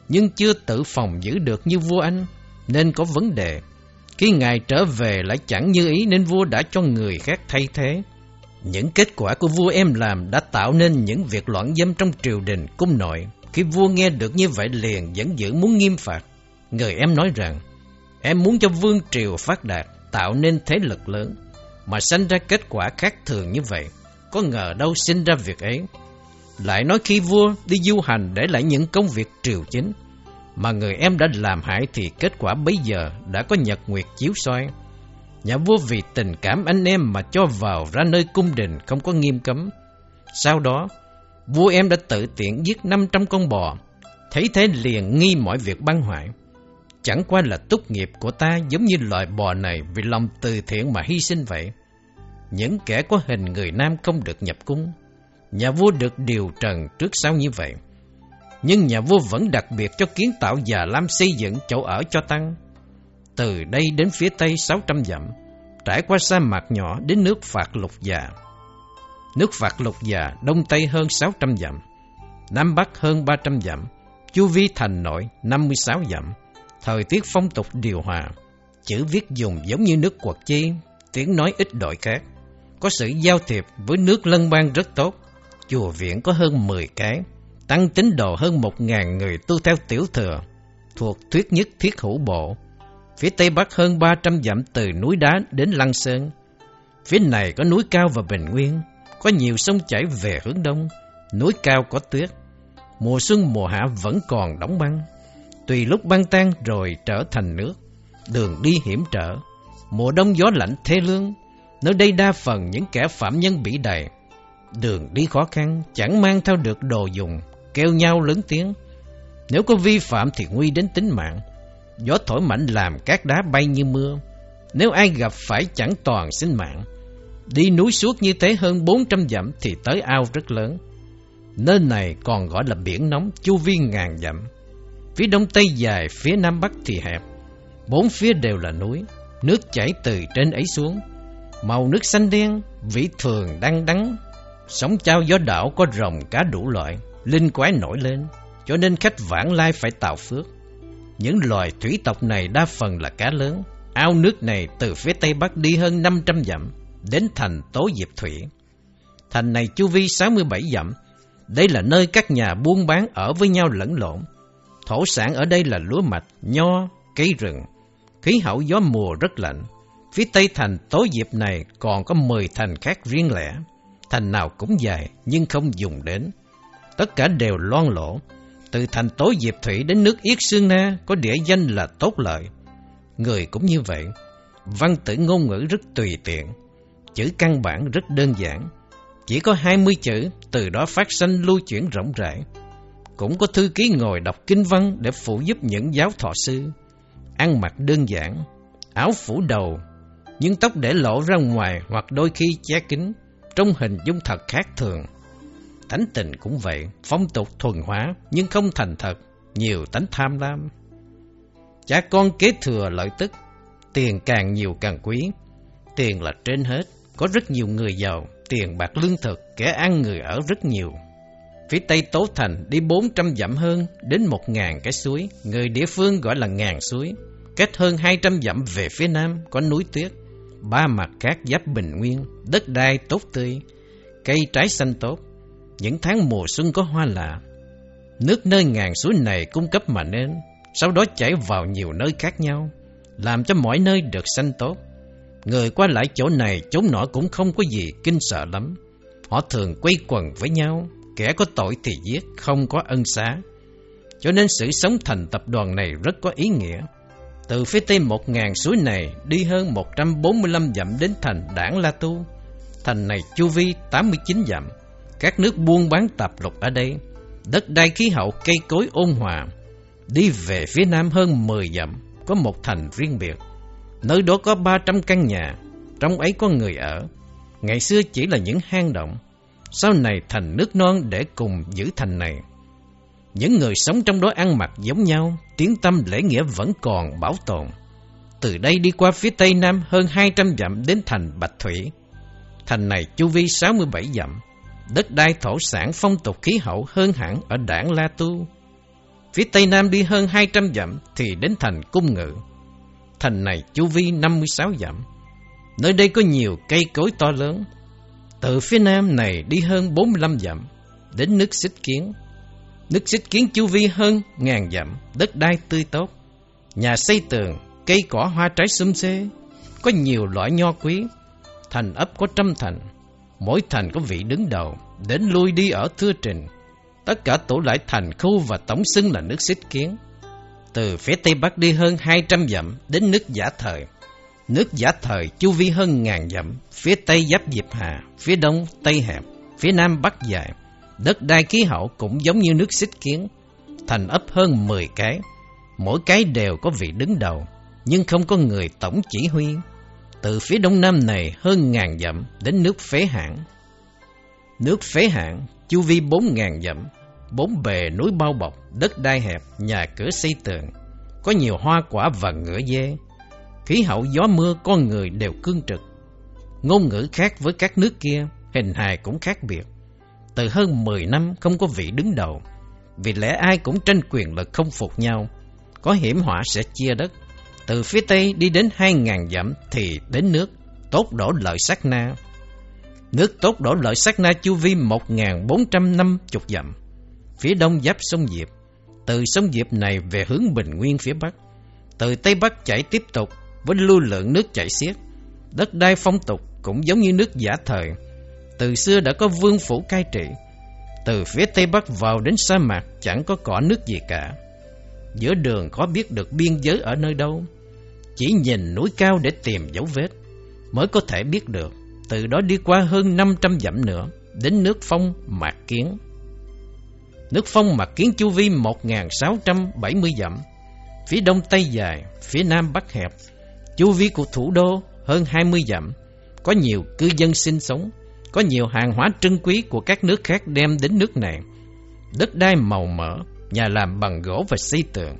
S1: nhưng chưa tự phòng giữ được như vua anh, nên có vấn đề. Khi ngài trở về lại chẳng như ý nên vua đã cho người khác thay thế. Những kết quả của vua em làm đã tạo nên những việc loạn dâm trong triều đình cung nội. Khi vua nghe được như vậy liền vẫn giữ muốn nghiêm phạt. Người em nói rằng, em muốn cho vương triều phát đạt, tạo nên thế lực lớn, mà sanh ra kết quả khác thường như vậy. Có ngờ đâu sinh ra việc ấy. Lại nói khi vua đi du hành để lại những công việc triều chính, mà người em đã làm hại thì kết quả bây giờ đã có nhật nguyệt chiếu soi. Nhà vua vì tình cảm anh em mà cho vào ra nơi cung đình không có nghiêm cấm. Sau đó, vua em đã tự tiện giết 500 con bò, thấy thế liền nghi mọi việc băng hoại. Chẳng qua là tốt nghiệp của ta giống như loại bò này vì lòng từ thiện mà hy sinh vậy. Những kẻ có hình người nam không được nhập cung. Nhà vua được điều trần trước sau như vậy. Nhưng nhà vua vẫn đặc biệt cho kiến tạo già lam xây dựng chỗ ở cho tăng. Từ đây đến phía tây 600 dặm, trải qua sa mạc nhỏ đến nước Phạt Lục Già. Nước Phạt Lục Già đông tây hơn 600 dặm, nam bắc hơn 300 dặm, chu vi thành nội 56 dặm. Thời tiết phong tục điều hòa, chữ viết dùng giống như nước quật chi, tiếng nói ít đổi khác. Có sự giao thiệp với nước lân bang rất tốt. Chùa viện có hơn 10 cái, tăng tín đồ hơn 1.000 người tu theo tiểu thừa, thuộc thuyết nhất thiết hữu bộ, Phía tây bắc hơn 300 dặm từ núi đá đến Lăng Sơn. Phía này có núi cao và bình nguyên, có nhiều sông chảy về hướng đông, núi cao có tuyết. Mùa xuân mùa hạ vẫn còn đóng băng, tùy lúc băng tan rồi trở thành nước. Đường đi hiểm trở, mùa đông gió lạnh thê lương, nơi đây đa phần những kẻ phạm nhân bị đầy. Đường đi khó khăn, chẳng mang theo được đồ dùng, kêu nhau lớn tiếng. Nếu có vi phạm thì nguy đến tính mạng. Gió thổi mạnh làm các đá bay như mưa. Nếu ai gặp phải chẳng toàn sinh mạng. Đi núi suốt như thế hơn 400 dặm thì tới ao rất lớn. Nơi này còn gọi là biển nóng chu vi ngàn dặm. Phía đông tây dài, phía nam bắc thì hẹp. Bốn phía đều là núi, nước chảy từ trên ấy xuống. Màu nước xanh đen, vị thường đang đắng. Sóng trao gió đảo có rồng cá đủ loại, linh quái nổi lên, cho nên khách vãng lai phải tạo phước. Những loài thủy tộc này đa phần là cá lớn. Ao nước này từ phía tây bắc đi hơn 500 dặm, đến thành Tố Diệp Thủy. Thành này chu vi 67 dặm. Đây là nơi các nhà buôn bán ở với nhau lẫn lộn. Thổ sản ở đây là lúa mạch, nho, cây rừng. Khí hậu gió mùa rất lạnh. Phía tây thành Tố Diệp này còn có 10 thành khác riêng lẻ. Thành nào cũng dài nhưng không dùng đến. Tất cả đều loan lỗ. Từ thành Tố Diệp Thủy đến nước Yết Sương Na có địa danh là tốt lợi. Người cũng như vậy. Văn tử ngôn ngữ rất tùy tiện. Chữ căn bản rất đơn giản. Chỉ có 20 chữ, từ đó phát sanh lưu chuyển rộng rãi. Cũng có thư ký ngồi đọc kinh văn để phụ giúp những giáo thọ sư. Ăn mặc đơn giản, áo phủ đầu, nhưng tóc để lộ ra ngoài hoặc đôi khi che kín, trong hình dung thật khác thường. Thánh tình cũng vậy, phong tục thuần hóa nhưng không thành thật, nhiều tánh tham lam. Cha con kế thừa lợi tức, tiền càng nhiều càng quý, tiền là trên hết, có rất nhiều người giàu, tiền bạc lương thực, kẻ ăn người ở rất nhiều. Phía tây Tố Thành đi 400 dặm hơn đến 1.000 cái suối, người địa phương gọi là ngàn suối. Cách hơn 200 dặm về phía nam có núi tuyết, ba mặt cát giáp bình nguyên, đất đai tốt tươi, cây trái xanh tốt. Những tháng mùa xuân có hoa lạ. Nước nơi ngàn suối này cung cấp mà nên, sau đó chảy vào nhiều nơi khác nhau, làm cho mỗi nơi được xanh tốt. Người qua lại chỗ này chỗ nọ cũng không có gì kinh sợ lắm. Họ thường quay quần với nhau, kẻ có tội thì giết, không có ân xá. Cho nên sự sống thành tập đoàn này rất có ý nghĩa. Từ phía tây một ngàn suối này đi hơn 145 dặm đến thành Đảng La Tu. Thành này chu vi 89 dặm. Các nước buôn bán tạp lục ở đây. Đất đai khí hậu cây cối ôn hòa. Đi về phía nam hơn 10 dặm, có một thành riêng biệt. Nơi đó có 300 căn nhà, trong ấy có người ở. Ngày xưa chỉ là những hang động, sau này thành nước non để cùng giữ thành này. Những người sống trong đó ăn mặc giống nhau, tiếng tâm lễ nghĩa vẫn còn bảo tồn. Từ đây đi qua phía tây nam hơn 200 dặm đến thành Bạch Thủy. Thành này chu vi 67 dặm, đất đai thổ sản phong tục khí hậu hơn hẳn ở đảng La Tu. Phía tây nam đi hơn 200 dặm thì đến thành Cung Ngự. Thành này chu vi 56 dặm. Nơi đây có nhiều cây cối to lớn. Từ phía nam này đi hơn 45 dặm, đến nước xích kiến. Nước xích kiến chu vi hơn ngàn dặm, đất đai tươi tốt. Nhà xây tường, cây cỏ hoa trái xum xê, có nhiều loại nho quý. Thành ấp có trăm thành, mỗi thành có vị đứng đầu, đến lui đi ở thưa trình. Tất cả tổ lại thành khu và tổng xưng là nước xích kiến. Từ phía tây bắc đi hơn 200 dặm đến nước giả thời. Nước giả thời chu vi hơn ngàn dặm, phía tây giáp Diệp Hà, phía đông tây hẹp, phía nam bắc dài. Đất đai khí hậu cũng giống như nước xích kiến, thành ấp hơn 10 cái. Mỗi cái đều có vị đứng đầu, nhưng không có người tổng chỉ huy. Từ phía đông nam này hơn ngàn dặm đến nước phế hãng. Nước phế hãng chu vi bốn ngàn dặm, bốn bề núi bao bọc, đất đai hẹp, nhà cửa xây tường, có nhiều hoa quả và ngựa dê. Khí hậu gió mưa con người đều cương trực. Ngôn ngữ khác với các nước kia, hình hài cũng khác biệt. Từ hơn 10 năm không có vị đứng đầu, vì lẽ ai cũng tranh quyền lực không phục nhau. Có hiểm họa sẽ chia đất. Từ phía Tây đi đến 2.000 dặm thì đến nước, tốt đổ lợi sắc na. Nước tốt đổ lợi sắc na chu vi 1.450 dặm. Phía đông giáp sông Diệp, từ sông Diệp này về hướng Bình Nguyên phía Bắc. Từ Tây Bắc chảy tiếp tục với lưu lượng nước chảy xiết. Đất đai phong tục cũng giống như nước giả thời. Từ xưa đã có vương phủ cai trị. Từ phía Tây Bắc vào đến sa mạc chẳng có cỏ nước gì cả. Giữa đường khó biết được biên giới ở nơi đâu. Chỉ nhìn núi cao để tìm dấu vết mới có thể biết được. Từ đó đi qua hơn 500 dặm nữa đến nước phong Mạc Kiến. Nước phong mặt Kiến chu vi 1.670 dặm. Phía đông tây dài, phía nam bắc hẹp. Chu vi của thủ đô hơn 20 dặm. Có nhiều cư dân sinh sống. Có nhiều hàng hóa trân quý của các nước khác đem đến nước này. Đất đai màu mỡ, nhà làm bằng gỗ và xây tường.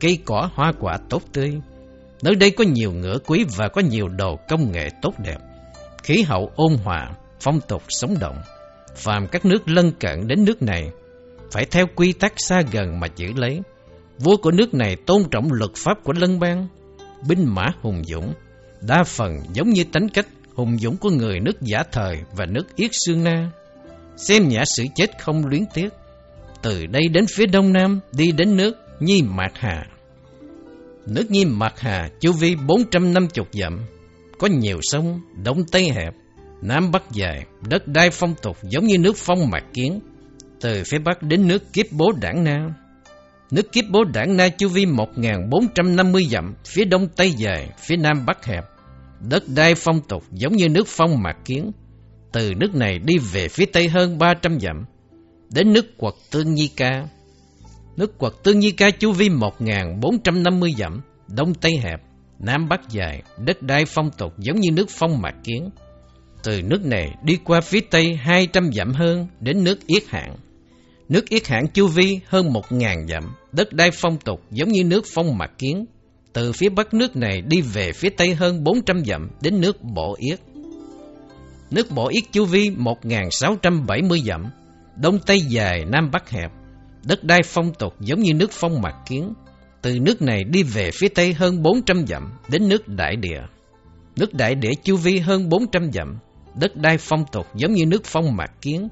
S1: Cây cỏ hoa quả tốt tươi. Nơi đây có nhiều ngựa quý và có nhiều đồ công nghệ tốt đẹp. Khí hậu ôn hòa, phong tục sống động. Phàm các nước lân cận đến nước này, phải theo quy tắc xa gần mà giữ lấy. Vua của nước này tôn trọng luật pháp của lân bang, binh mã hùng dũng, đa phần giống như tính cách hùng dũng của người nước giả thời và nước Yết Sương Na. Xem nhã sự chết không luyến tiếc, từ đây đến phía đông nam đi đến nước Nhi Mạc Hà. Nước Nhi Mạc Hà chu vi 450 dặm, có nhiều sông, đông tây hẹp, nam bắc dài, đất đai phong tục giống như nước phong mạc kiến, từ phía bắc đến nước Kiếp Bố Đảng Na Nước Kiếp Bố Đảng Na chu vi 1450 dặm, phía đông tây dài, phía nam bắc hẹp, đất đai phong tục giống như nước phong mạc kiến. Từ nước này đi về phía tây hơn 300 dặm, đến nước quật Tương Nhi Ca. Nước quật Tương Nhi Ca chu vi 1450 dặm, đông tây hẹp, nam bắc dài, đất đai phong tục giống như nước phong mạc kiến. Từ nước này đi qua phía tây 200 dặm hơn đến nước Yết Hạng. Nước Yết Hạng chu vi hơn một ngàn dặm, đất đai phong tục giống như nước phong mạc kiến. Từ phía bắc nước này đi về phía tây hơn 400 dặm đến nước Bộ Yết. Nước Bộ Yết chu vi 1.670 dặm, đông tây dài, nam bắc hẹp, đất đai phong tục giống như nước phong mạc kiến. Từ nước này đi về phía tây hơn 400 dặm đến nước Đại Địa. Nước Đại Địa chu vi hơn 400 dặm, đất đai phong tục giống như nước phong mạc kiến.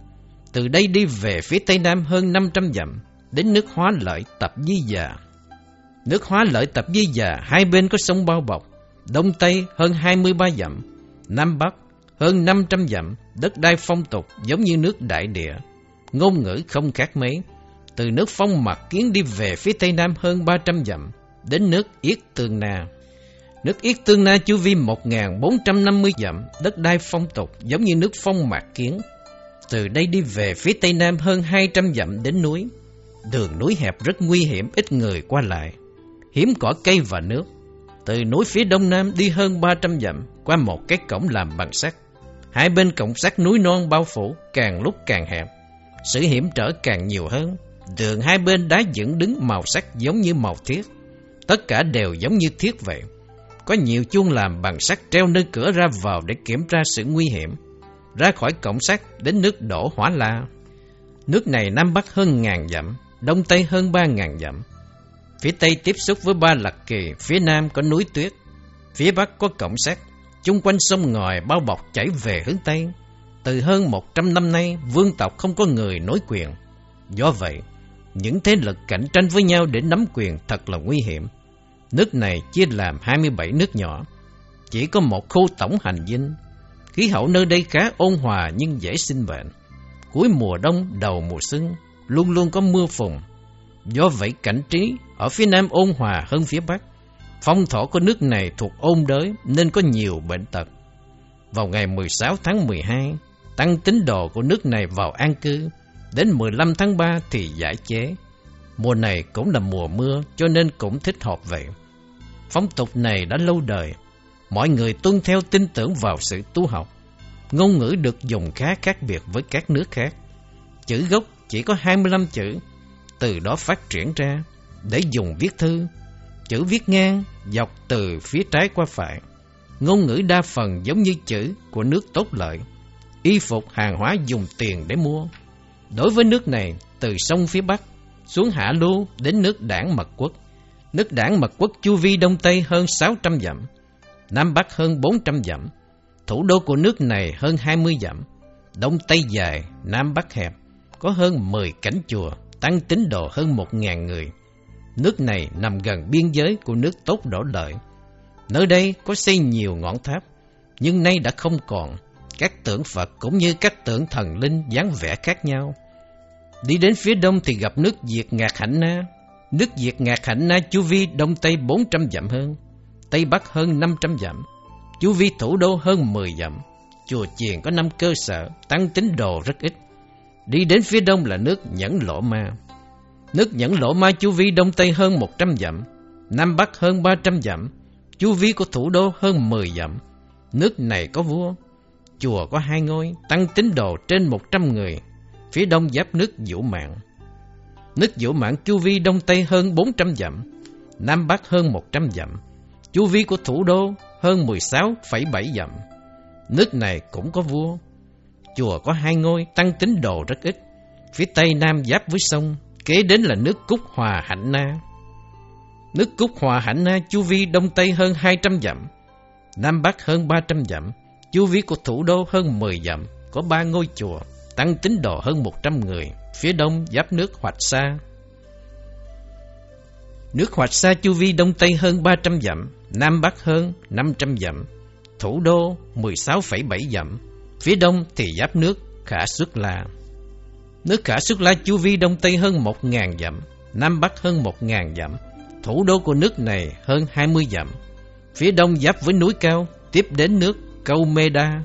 S1: Từ đây đi về phía tây nam hơn 500 dặm, đến nước hóa lợi tập di già. Nước hóa lợi tập di già hai bên có sông bao bọc, đông tây hơn 23 dặm, nam bắc hơn 500 dặm, đất đai phong tục giống như nước đại địa. Ngôn ngữ không khác mấy, từ nước phong mạc kiến đi về phía tây nam hơn 300 dặm, đến nước Yết Tương Na. Nước Yết Tương Na chu vi 1.450 dặm, đất đai phong tục giống như nước phong mạc kiến. Từ đây đi về phía tây nam hơn 200 dặm đến núi. Đường núi hẹp rất nguy hiểm, ít người qua lại. Hiếm cỏ cây và nước. Từ núi phía đông nam đi hơn 300 dặm, qua một cái cổng làm bằng sắt. Hai bên cổng sắt núi non bao phủ, càng lúc càng hẹp. Sự hiểm trở càng nhiều hơn. Đường hai bên đá dựng đứng màu sắc giống như màu thiết. Tất cả đều giống như thiết vậy. Có nhiều chuông làm bằng sắt treo nơi cửa ra vào để kiểm tra sự nguy hiểm. Ra khỏi cổng sắt đến nước đổ hỏa la. Nước này Nam Bắc hơn ngàn dặm, Đông Tây hơn ba ngàn dặm. Phía Tây tiếp xúc với ba lạc kỳ, phía Nam có núi tuyết, phía Bắc có cổng sắt. Chung quanh sông ngòi bao bọc chảy về hướng Tây. Từ hơn một trăm năm nay, vương tộc không có người nối quyền. Do vậy, những thế lực cạnh tranh với nhau để nắm quyền thật là nguy hiểm. Nước này chia làm 27 nước nhỏ, chỉ có một khu tổng hành dinh. Khí hậu nơi đây khá ôn hòa nhưng dễ sinh bệnh. Cuối mùa đông, đầu mùa xuân, luôn luôn có mưa phùn. Do vậy cảnh trí ở phía nam ôn hòa hơn phía bắc. Phong thổ của nước này thuộc ôn đới nên có nhiều bệnh tật. Vào ngày 16 tháng 12, tăng tín đồ của nước này vào an cư. Đến 15 tháng 3 thì giải chế. Mùa này cũng là mùa mưa cho nên cũng thích hợp vậy. Phong tục này đã lâu đời. Mọi người tuân theo tin tưởng vào sự tu học. Ngôn ngữ được dùng khá khác biệt với các nước khác. Chữ gốc chỉ có 25 chữ, từ đó phát triển ra để dùng viết thư. Chữ viết ngang, dọc từ phía trái qua phải. Ngôn ngữ đa phần giống như chữ của nước tốt lợi. Y phục hàng hóa dùng tiền để mua. Đối với nước này, từ sông phía Bắc xuống Hạ Lưu đến nước đảng Mật Quốc. Nước đảng Mật Quốc chu vi đông tây hơn 600 dặm, Nam Bắc hơn 400 dặm. Thủ đô của nước này hơn 20 dặm, đông tây dài, Nam Bắc hẹp, có hơn 10 cảnh chùa, tăng tín đồ hơn 1.000 người. Nước này nằm gần biên giới của nước tốt đổ lợi. Nơi đây có xây nhiều ngọn tháp, nhưng nay đã không còn. Các tượng Phật cũng như các tượng thần linh dáng vẻ khác nhau. Đi đến phía đông thì gặp nước Diệt Ngạc Hạnh Na. Nước Diệt Ngạc Hạnh Na chu vi đông tây 400 dặm hơn, tây bắc hơn 500 dặm, chu vi thủ đô hơn 10 dặm. Chùa chiền có năm cơ sở, tăng tín đồ rất ít. Đi đến phía đông là nước Nhẫn Lỗ Ma. Nước Nhẫn Lỗ Ma chu vi đông tây hơn 100 dặm, nam bắc hơn 300 dặm, chu vi của thủ đô hơn 10 dặm. Nước này có vua, chùa có hai ngôi, tăng tín đồ trên 100 người. Phía đông giáp nước Vũ Mạng. Nước Vũ Mạng chu vi đông tây hơn 400 dặm, nam bắc hơn 100 dặm. Chu vi của thủ đô hơn 16,7 dặm. Nước này cũng có vua. Chùa có hai ngôi, tăng tín đồ rất ít. Phía tây nam giáp với sông, kế đến là nước Cúc Hòa Hạnh Na. Nước Cúc Hòa Hạnh Na chu vi đông tây hơn 200 dặm, nam bắc hơn 300 dặm, chu vi của thủ đô hơn 10 dặm, có ba ngôi chùa, tăng tín đồ hơn 100 người, phía đông giáp nước Hoạch Sa. Nước Hoạch Sa chu vi đông tây hơn 300 dặm, nam bắc hơn 500 dặm, thủ đô 16,7 dặm, phía đông thì giáp nước Khả Xuất La. Nước Khả Xuất La chu vi đông tây hơn 1.000 dặm, nam bắc hơn 1.000 dặm, thủ đô của nước này hơn 20 dặm. Phía đông giáp với núi cao, tiếp đến nước Câu Mê Đa.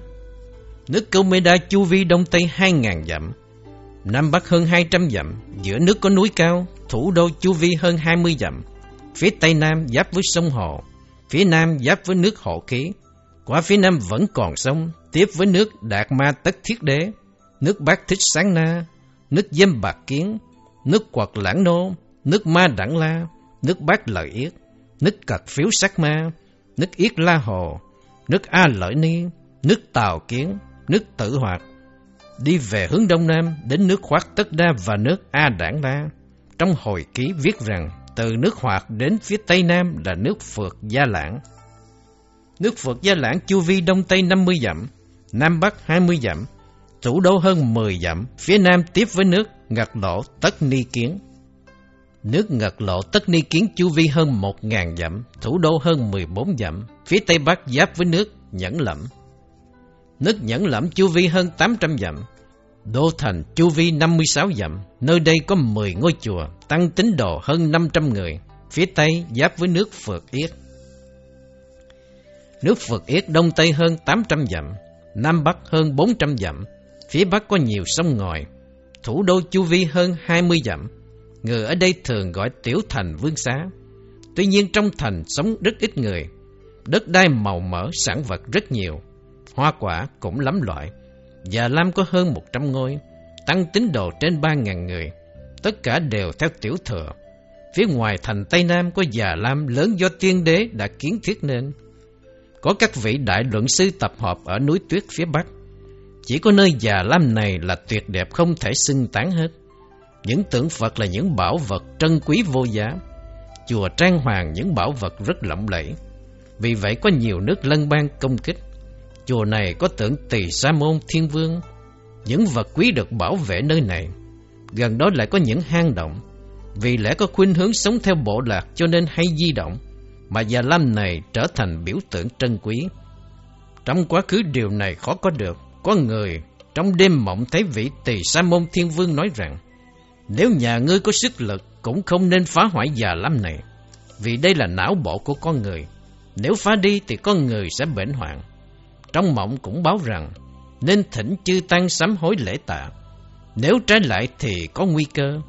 S1: Nước Câu Mê Đa chu vi đông tây 2.000 dặm, nam bắc hơn 200 dặm, giữa nước có núi cao, thủ đô chu vi hơn 20 dặm. Phía tây nam giáp với sông Hồ, phía nam giáp với nước Hộ Khí. quả phía nam vẫn còn sông, tiếp với nước Đạt Ma Tất Thiết Đế, nước Bát Thích Sáng Na, nước Dâm Bạc Kiến, nước Quật Lãng Nô, nước Ma Đẳng La, nước Bát Lợi Yết, nước Cật Phiếu Sắc Ma, nước Yết La Hồ, nước A Lợi Ni, nước Tào Kiến, nước Tử Hoạt. Đi về hướng Đông Nam đến nước Khoát Tất Đa và nước A Đảng La. Trong hồi ký viết rằng từ nước Hoạt đến phía Tây Nam là nước Phượt Gia Lãng. Nước Phượt Gia Lãng chu vi Đông Tây 50 dặm, Nam Bắc 20 dặm, thủ đô hơn 10 dặm, phía Nam tiếp với nước Ngật Lộ Tất Ni Kiến. Nước Ngật Lộ Tất Ni Kiến chu vi hơn 1.000 dặm, thủ đô hơn 14 dặm, phía Tây Bắc giáp với nước Nhẫn Lẫm. Nước Nhẫn Lẫm chu vi hơn 800 dặm, Đô thành chu vi 56 dặm, nơi đây có 10 ngôi chùa, tăng tín đồ hơn 500 người, phía Tây giáp với nước Phượt Yết. Nước Phượt Yết đông Tây hơn 800 dặm, Nam Bắc hơn 400 dặm, phía Bắc có nhiều sông ngòi, thủ đô chu vi hơn 20 dặm. Người ở đây thường gọi tiểu thành vương xá. Tuy nhiên trong thành sống rất ít người, đất đai màu mỡ sản vật rất nhiều, hoa quả cũng lắm loại. Già Lam có hơn 100 ngôi, tăng tín đồ trên 3.000 người, tất cả đều theo tiểu thừa. Phía ngoài thành Tây Nam có Già Lam lớn do tiên đế đã kiến thiết nên. Có các vị đại luận sư tập họp ở núi tuyết phía Bắc. Chỉ có nơi Già Lam này là tuyệt đẹp không thể xưng tán hết. Những tượng Phật là những bảo vật trân quý vô giá. Chùa trang hoàng những bảo vật rất lộng lẫy. Vì vậy có nhiều nước lân bang công kích. Chùa này có tượng tỳ sa môn thiên vương. Những vật quý được bảo vệ nơi này. Gần đó lại có những hang động. Vì lẽ có khuynh hướng sống theo bộ lạc cho nên hay di động. Mà Già Lam này trở thành biểu tượng trân quý. Trong quá khứ điều này khó có được. Có người trong đêm mộng thấy vị tỳ sa môn thiên vương nói rằng, Nếu nhà ngươi có sức lực, cũng không nên phá hoại Già Lam này. Vì đây là não bộ của con người. Nếu phá đi thì con người sẽ bệnh hoạn. Trong mộng cũng báo rằng nên thỉnh chư tăng sám hối lễ tạ. Nếu trái lại thì có nguy cơ.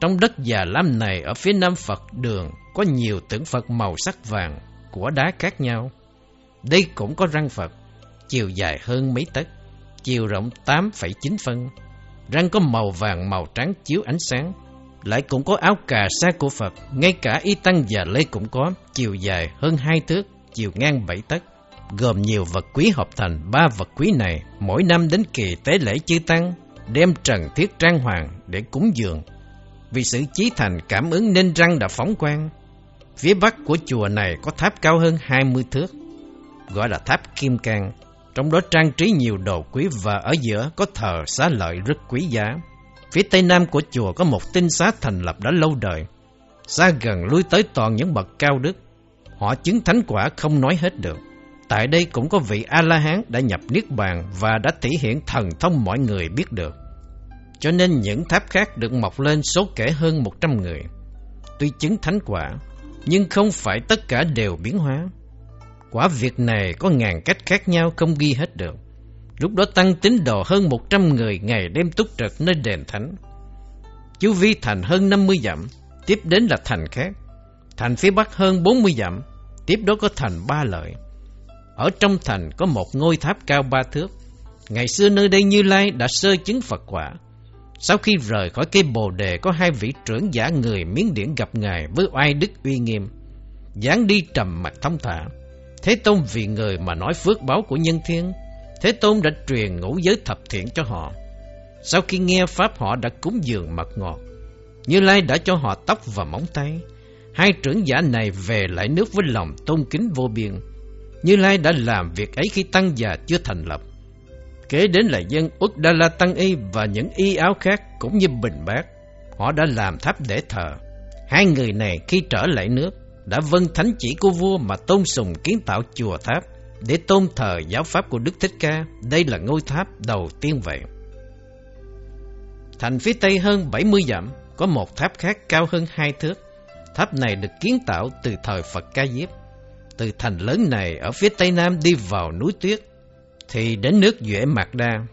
S1: Trong đất già lam này ở phía nam Phật đường có nhiều tượng Phật màu sắc vàng của đá khác nhau. Đây cũng có răng Phật, chiều dài hơn mấy tấc, chiều rộng 8,9 phân. Răng có màu vàng màu trắng chiếu ánh sáng. Lại cũng có áo cà sa của Phật, ngay cả y tăng già lê cũng có, chiều dài hơn hai thước, chiều ngang bảy tấc gồm nhiều vật quý hợp thành, ba vật quý này mỗi năm đến kỳ tế lễ chư tăng, đem trần thiết trang hoàng để cúng dường. Vì sự chí thành cảm ứng nên răng đã phóng quang. Phía bắc của chùa này có tháp cao hơn 20 thước, gọi là tháp kim cang. Trong đó trang trí nhiều đồ quý và ở giữa có thờ xá lợi rất quý giá. Phía tây nam của chùa có một tinh xá thành lập đã lâu đời. Xa gần lui tới toàn những bậc cao đức, họ chứng thánh quả không nói hết được. Tại đây cũng có vị A-la-hán đã nhập Niết Bàn và đã thể hiện thần thông mọi người biết được. Cho nên những tháp khác được mọc lên số kể hơn 100 người. Tuy chứng thánh quả, nhưng không phải tất cả đều biến hóa. Quả việc này có ngàn cách khác nhau không ghi hết được. Lúc đó tăng tín đồ hơn 100 người ngày đêm túc trực nơi đền thánh. Chú Vi thành hơn 50 dặm, tiếp đến là thành khác. Thành phía bắc hơn 40 dặm, tiếp đó có thành ba lợi. Ở trong thành có một ngôi tháp cao ba thước. Ngày xưa nơi đây Như Lai đã sơ chứng Phật quả. Sau khi rời khỏi cây bồ đề, có hai vị trưởng giả người miến điển gặp Ngài với oai đức uy nghiêm. dáng đi trầm mặt thông thả. Thế Tôn vì người mà nói phước báo của nhân thiên. Thế Tôn đã truyền ngũ giới thập thiện cho họ. Sau khi nghe Pháp, họ đã cúng dường mật ngọt. Như Lai đã cho họ tóc và móng tay. hai trưởng giả này về lại nước với lòng tôn kính vô biên. Như Lai đã làm việc ấy khi tăng già chưa thành lập. Kế đến là dân Uddala Tăng Y và những y áo khác cũng như Bình Bát. Họ đã làm tháp để thờ. Hai người này khi trở lại nước, đã vâng thánh chỉ của vua mà tôn sùng kiến tạo chùa tháp để tôn thờ giáo pháp của Đức Thích Ca. Đây là ngôi tháp đầu tiên vậy. Thành phía tây hơn 70 dặm, có một tháp khác cao hơn hai thước. Tháp này được kiến tạo từ thời Phật Ca Diếp. Từ thành lớn này ở phía tây nam đi vào núi tuyết thì đến nước Duệ Mạc Đa.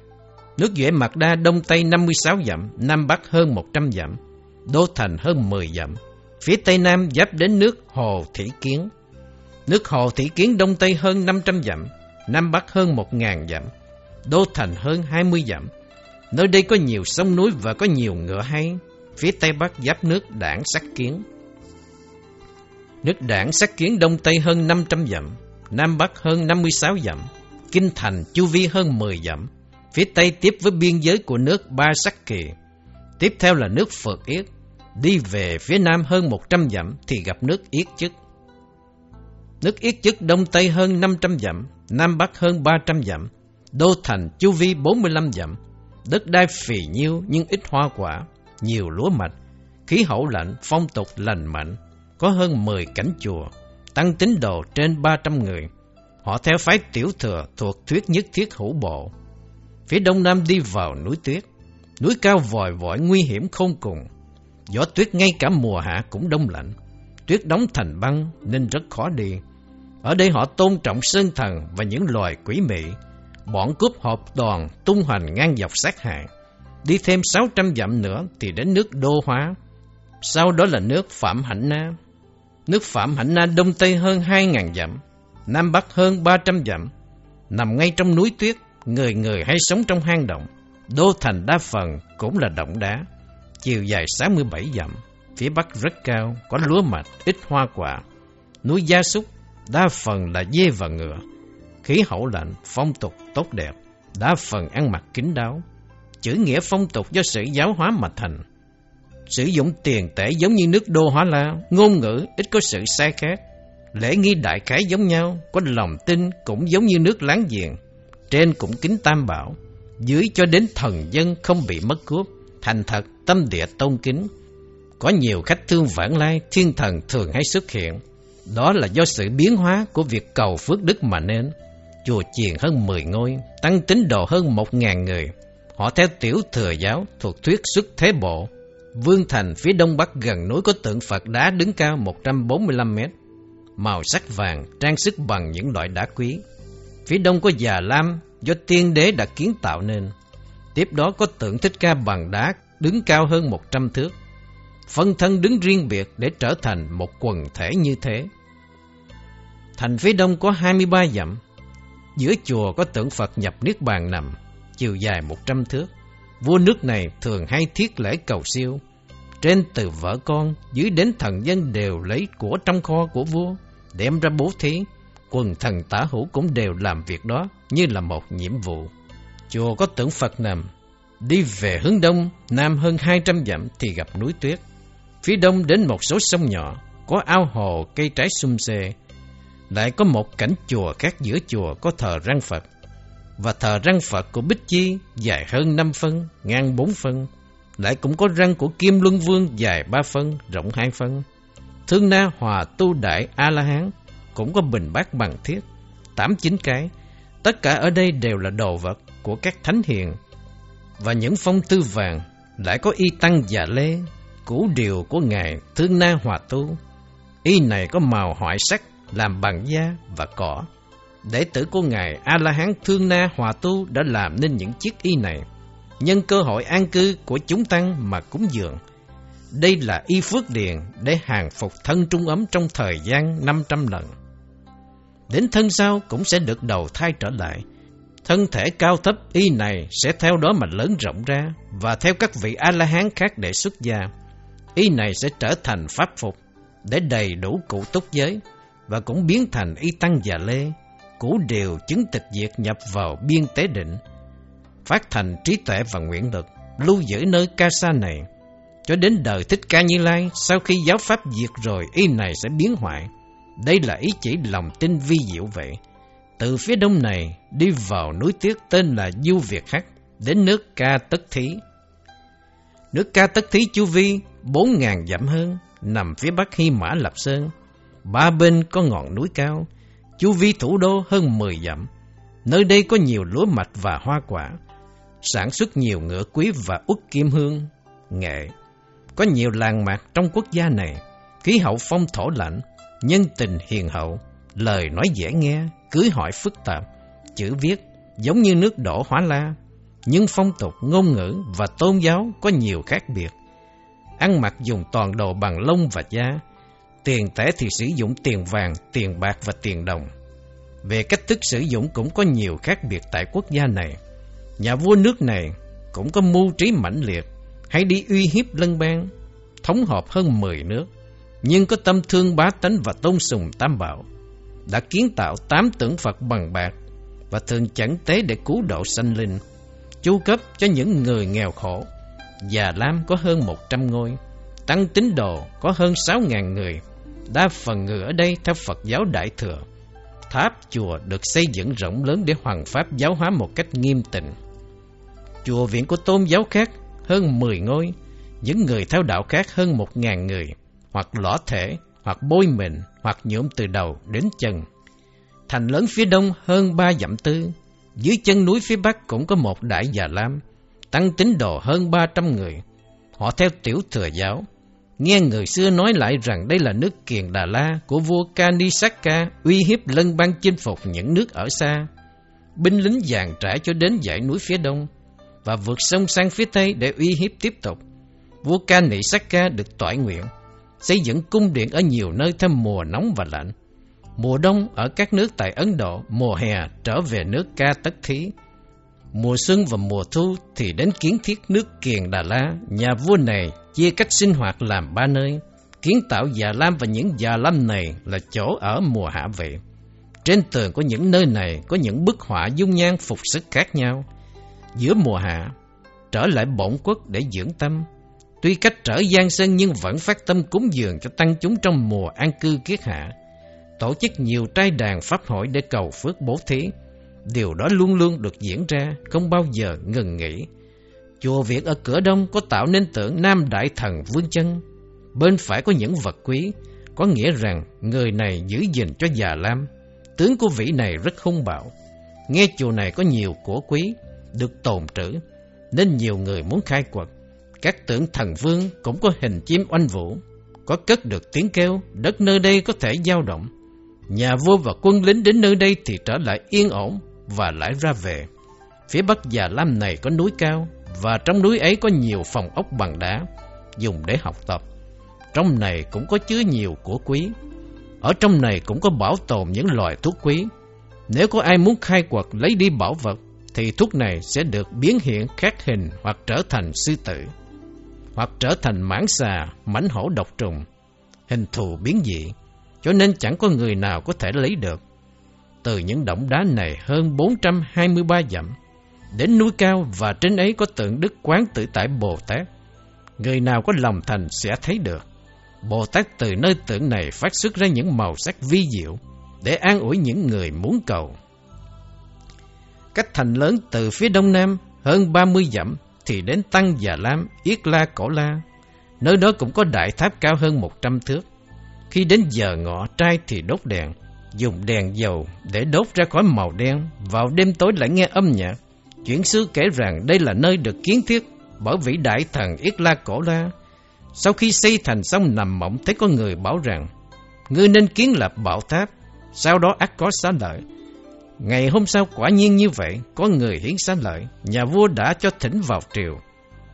S1: Nước Duệ Mạc Đa đông tây 56 dặm, nam bắc hơn 100 dặm, đô thành hơn 10 dặm. Phía tây nam giáp đến nước Hồ Thủy Kiến. Nước Hồ Thủy Kiến đông tây hơn 500 dặm, nam bắc hơn 1.000 dặm, đô thành hơn 20 dặm. Nơi đây có nhiều sông núi và có nhiều ngựa hay. Phía tây bắc giáp nước đảng sắc kiến. Nước đảng sắc kiến đông tây hơn 500 dặm, nam bắc hơn 56 dặm, kinh thành chu vi hơn 10 dặm. Phía tây tiếp với biên giới của nước Ba Sắc Kỳ. Tiếp theo là nước Phật Yết. Đi về phía nam hơn 100 dặm thì gặp nước Yết Chức. Nước Yết Chức đông tây hơn 500 dặm, nam bắc hơn 300 dặm. Đô thành chu vi 45 dặm. Đất đai phì nhiêu nhưng ít hoa quả, nhiều lúa mạch. Khí hậu lạnh, phong tục lành mạnh. Có hơn 10 cảnh chùa, tăng tín đồ trên 300 người Họ theo phái tiểu thừa thuộc thuyết nhất thiết hữu bộ. Phía đông nam đi vào núi tuyết. Núi cao vòi vội nguy hiểm không cùng. Gió tuyết ngay cả mùa hạ cũng đông lạnh. Tuyết đóng thành băng nên rất khó đi. Ở đây họ tôn trọng sơn thần và những loài quỷ mị. Bọn cướp hộp đoàn tung hoành ngang dọc sát hại. Đi thêm 600 dặm nữa thì đến nước Đô Hóa. Sau đó là nước Phạm Hạnh Na. Nước Phạm Hạnh Na đông tây hơn 2.000 dặm Nam Bắc hơn 300 dặm, nằm ngay trong núi tuyết, người người hay sống trong hang động. Đô thành đa phần cũng là động đá, chiều dài 67 dặm, phía bắc rất cao, có lúa mạch, ít hoa quả. Núi gia súc, đa phần là dê và ngựa. Khí hậu lạnh, phong tục tốt đẹp, đa phần ăn mặc kín đáo. Chữ nghĩa phong tục do sự giáo hóa mà thành. Sử dụng tiền tệ giống như nước đô hóa la, ngôn ngữ ít có sự sai khác. Lễ nghi đại khái giống nhau, có lòng tin cũng giống như nước láng giềng. Trên cũng kính tam bảo, dưới cho đến thần dân không bị mất cướp, thành thật, tâm địa tôn kính. Có nhiều khách thương vãng lai, thiên thần thường hay xuất hiện. Đó là do sự biến hóa của việc cầu phước đức mà nên. Chùa chiền hơn 10 ngôi, tăng tín đồ hơn 1.000 người. Họ theo tiểu thừa giáo thuộc thuyết xuất thế bộ. Vương thành phía đông bắc gần núi có tượng Phật đá đứng cao 145 mét màu sắc vàng, trang sức bằng những loại đá quý. Phía đông có già lam do tiên đế đã kiến tạo nên. Tiếp đó có tượng thích ca bằng đá đứng cao hơn một trăm thước. Phân thân đứng riêng biệt để trở thành một quần thể như thế. Thành phía đông có 23 dặm. Giữa chùa có tượng Phật nhập Niết Bàn nằm, chiều dài một trăm thước. Vua nước này thường hay thiết lễ cầu siêu. Trên từ vợ con, dưới đến thần dân đều lấy của trong kho của vua đem ra bố thí, quần thần tả hữu cũng đều làm việc đó như là một nhiệm vụ. Chùa có tượng Phật nằm, đi về hướng đông, nam hơn 200 dặm thì gặp núi tuyết. Phía đông đến một số sông nhỏ, có ao hồ cây trái sum xê. Lại có một cảnh chùa khác giữa chùa có thờ răng Phật. Và thờ răng Phật của Bích Chi dài hơn 5 phân, ngang 4 phân. Lại cũng có răng của Kim Luân Vương dài 3 phân, rộng 2 phân. Thương Na Hòa Tu Đại A-La-Hán cũng có bình bát bằng thiết, tám chín cái. Tất cả ở đây đều là đồ vật của các thánh hiền. Và những phong tư vàng lại có y tăng già lê, củ điều của Ngài Thương Na Hòa Tu. Y này có màu hoại sắc, làm bằng da và cỏ. Đệ tử của Ngài A-La-Hán Thương Na Hòa Tu đã làm nên những chiếc y này. Nhân cơ hội an cư của chúng tăng mà cúng dường đây là y phước điền để hàng phục thân trung ấm trong thời gian 500 lần. Đến thân sau cũng sẽ được đầu thai trở lại. Thân thể cao thấp y này sẽ theo đó mà lớn rộng ra và theo các vị A-la-hán khác để xuất gia. Y này sẽ trở thành pháp phục để đầy đủ cụ túc giới và cũng biến thành y tăng già lê, cũ đều chứng tịch diệt nhập vào biên tế định, phát thành trí tuệ và nguyện lực, lưu giữ nơi ca sa này cho đến đời Thích Ca Như Lai, sau khi giáo pháp diệt rồi, ý này sẽ biến hoại. Đây là ý chỉ lòng tin vi diệu vậy. Từ phía đông này, đi vào núi tuyết tên là Du Việt Hắc, đến nước Ca Tất Thí. Nước Ca Tất Thí chu vi, bốn ngàn dặm hơn, nằm phía bắc Hy Mã Lập Sơn. Ba bên có ngọn núi cao, chu vi thủ đô hơn 10 dặm. Nơi đây có nhiều lúa mạch và hoa quả, sản xuất nhiều ngựa quý và út kim hương, nghệ. Có nhiều làng mạc trong quốc gia này, khí hậu phong thổ lạnh, nhân tình hiền hậu, lời nói dễ nghe, cưới hỏi phức tạp, chữ viết giống như nước đổ hóa la, nhưng phong tục, ngôn ngữ và tôn giáo có nhiều khác biệt. Ăn mặc dùng toàn đồ bằng lông và da, tiền tệ thì sử dụng tiền vàng, tiền bạc và tiền đồng. Về cách thức sử dụng cũng có nhiều khác biệt tại quốc gia này. Nhà vua nước này cũng có mưu trí mãnh liệt, hay đi uy hiếp lân bang, thống hợp hơn 10 nước, nhưng có tâm thương bá tánh và tôn sùng tam bảo, đã kiến tạo tám tượng Phật bằng bạc và thường chẳng tế để cứu độ sanh linh, chu cấp cho những người nghèo khổ. Già Lam có hơn 100 ngôi, Tăng Tín Đồ có hơn 6.000 người, đa phần người ở đây theo Phật giáo Đại Thừa. Tháp chùa được xây dựng rộng lớn để hoàng pháp giáo hóa một cách nghiêm tịnh. Chùa viện của tôn giáo khác hơn 10 ngôi, những người theo đạo khác hơn 1.000 người, hoặc lõ thể, hoặc bôi mình, hoặc nhuộm từ đầu đến chân. Thành lớn phía đông hơn ba dặm tư, dưới chân núi phía bắc cũng có một đại già lam, tăng tín đồ hơn 300 người. Họ theo tiểu thừa giáo, nghe người xưa nói lại rằng đây là nước Kiền Đà La của vua Kanisaka uy hiếp lân bang chinh phục những nước ở xa. Binh lính dàn trải cho đến dãy núi phía đông và vượt sông sang phía tây để uy hiếp tiếp tục. Vua Kanisaka được tỏi nguyện xây dựng cung điện ở nhiều nơi theo mùa nóng và lạnh. Mùa đông ở các nước tại Ấn Độ, mùa hè trở về nước Ca Tất Thí. Mùa xuân và mùa thu thì đến kiến thiết nước Kiền Đà La, nhà vua này chia cách sinh hoạt làm ba nơi. Kiến tạo già lam và những già lam này là chỗ ở mùa hạ vệ. Trên tường của những nơi này có những bức họa dung nhan phục sức khác nhau. Giữa mùa hạ, trở lại bổn quốc để dưỡng tâm, Tuy cách trở gian sơn nhưng vẫn phát tâm cúng dường cho tăng chúng trong mùa an cư kiết hạ. Tổ chức nhiều trai đàn pháp hội để cầu phước bố thí. Điều đó luôn luôn được diễn ra, không bao giờ ngừng nghỉ. Chùa Việt ở cửa đông có tạo nên tượng Nam Đại Thần Vương Chân. Bên phải có những vật quý, có nghĩa rằng người này giữ gìn cho già lam. Tướng của vị này rất hung bạo. Nghe chùa này có nhiều của quý, được tồn trữ, nên nhiều người muốn khai quật. Các tượng thần vương cũng có hình chim oanh vũ, có cất được tiếng kêu, đất nơi đây có thể dao động. Nhà vua và quân lính đến nơi đây thì trở lại yên ổn và lại ra về. Phía bắc già lam này có núi cao và trong núi ấy có nhiều phòng ốc bằng đá dùng để học tập. Trong này cũng có chứa nhiều của quý. Ở trong này cũng có bảo tồn những loài thuốc quý. Nếu có ai muốn khai quật lấy đi bảo vật thì thuốc này sẽ được biến hiện khác hình hoặc trở thành sư tử hoặc trở thành mãng xà, mảnh hổ độc trùng, hình thù biến dị, cho nên chẳng có người nào có thể lấy được. Từ những động đá này hơn 423 dặm, đến núi cao và trên ấy có tượng Đức Quán Tự Tại Bồ Tát. Người nào có lòng thành sẽ thấy được. Bồ Tát từ nơi tượng này phát xuất ra những màu sắc vi diệu để an ủi những người muốn cầu. Cách thành lớn từ phía đông nam hơn 30 dặm thì đến Tăng Già Lam, Yết La Cổ La. Nơi đó cũng có đại tháp cao hơn 100 thước. Khi đến giờ ngọ trai thì đốt đèn, dùng đèn dầu để đốt ra khói màu đen, vào đêm tối lại nghe âm nhạc. Chuyển xứ kể rằng đây là nơi được kiến thiết bởi vĩ đại thần Yết La Cổ La. Sau khi xây thành xong nằm mộng thấy có người bảo rằng Ngươi nên kiến lập bảo tháp, sau đó ắt có xá lợi. Ngày hôm sau quả nhiên như vậy, có người hiến xá lợi, nhà vua đã cho thỉnh vào triều.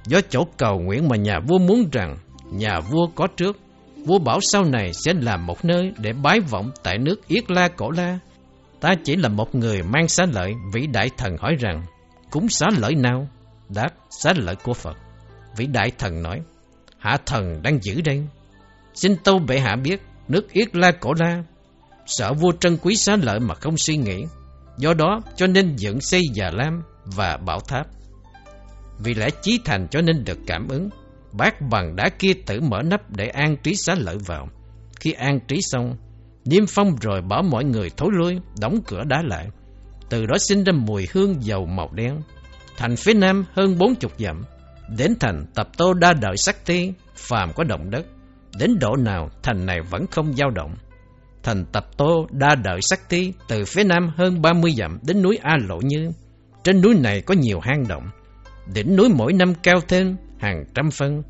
S1: Do chỗ cầu nguyện mà nhà vua muốn rằng, nhà vua có trước, vua bảo sau này sẽ làm một nơi để bái vọng tại nước Yết La Cổ La. Ta chỉ là một người mang xá lợi, vĩ đại thần hỏi rằng, cúng xá lợi nào? Đáp, xá lợi của Phật. Vị đại thần nói, hạ thần đang giữ đây. Xin tâu bệ hạ biết, nước Yết La Cổ La, sợ vua trân quý xá lợi mà không suy nghĩ, Do đó cho nên dựng xây già lam và bảo tháp. Vì lẽ chí thành cho nên được cảm ứng. bát bằng đá kia tự mở nắp để an trí xá lợi vào. Khi an trí xong, Niêm phong rồi bảo mọi người thối lui, đóng cửa đá lại. Từ đó sinh ra mùi hương dầu màu đen. Thành phía nam hơn bốn chục dặm. Đến thành tập tô đa đợi sắc thi, phàm có động đất. Đến độ nào thành này vẫn không dao động. Thành tập tô đa đợi sắc thi từ phía nam hơn 30 dặm đến núi A Lộ Như. Trên núi này có nhiều hang động. Đỉnh núi mỗi năm cao thêm hàng trăm phân,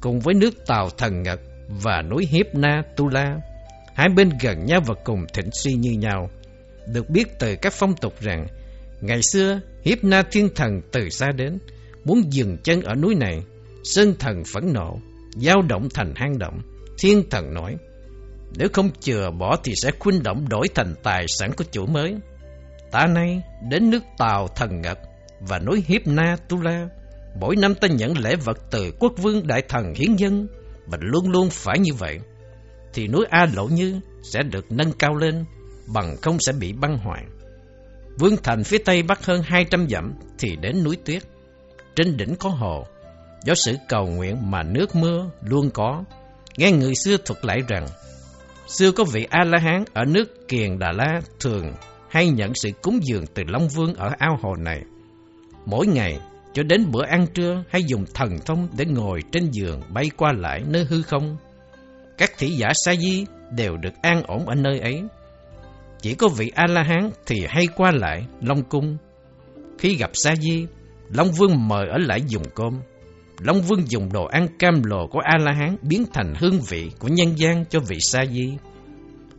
S1: cùng với nước Tàu Thần Ngật và núi Hiếp Na Tu La. Hai bên gần nhau và cùng thịnh suy như nhau. Được biết từ các phong tục rằng, ngày xưa Hiếp Na Thiên Thần từ xa đến, muốn dừng chân ở núi này. Sơn Thần phẫn nộ, dao động thành hang động. Thiên Thần nói, nếu không chừa bỏ thì sẽ khuynh động đổi thành tài sản của chủ mới. Ta nay đến nước Tàu Thần Ngật và núi Hiếp Na Tu La. Mỗi năm ta nhận lễ vật từ quốc vương đại thần hiến dân và luôn luôn phải như vậy thì núi A Lộ Như sẽ được nâng cao lên, bằng không sẽ bị băng hoại. Vương thành phía tây bắc hơn 200 dặm thì đến núi Tuyết. Trên đỉnh có hồ, do sự cầu nguyện mà nước mưa luôn có. Nghe người xưa thuật lại rằng, xưa có vị A-la-hán ở nước Kiền Đà La thường hay nhận sự cúng dường từ Long Vương ở ao hồ này. Mỗi ngày, cho đến bữa ăn trưa hay dùng thần thông để ngồi trên giường bay qua lại nơi hư không các thị giả sa di đều được an ổn ở nơi ấy. Chỉ có vị A-la-hán thì hay qua lại Long Cung. Khi gặp sa di, Long Vương mời ở lại dùng cơm. Long Vương dùng đồ ăn cam lồ của A-la-hán biến thành hương vị của nhân gian cho vị sa di.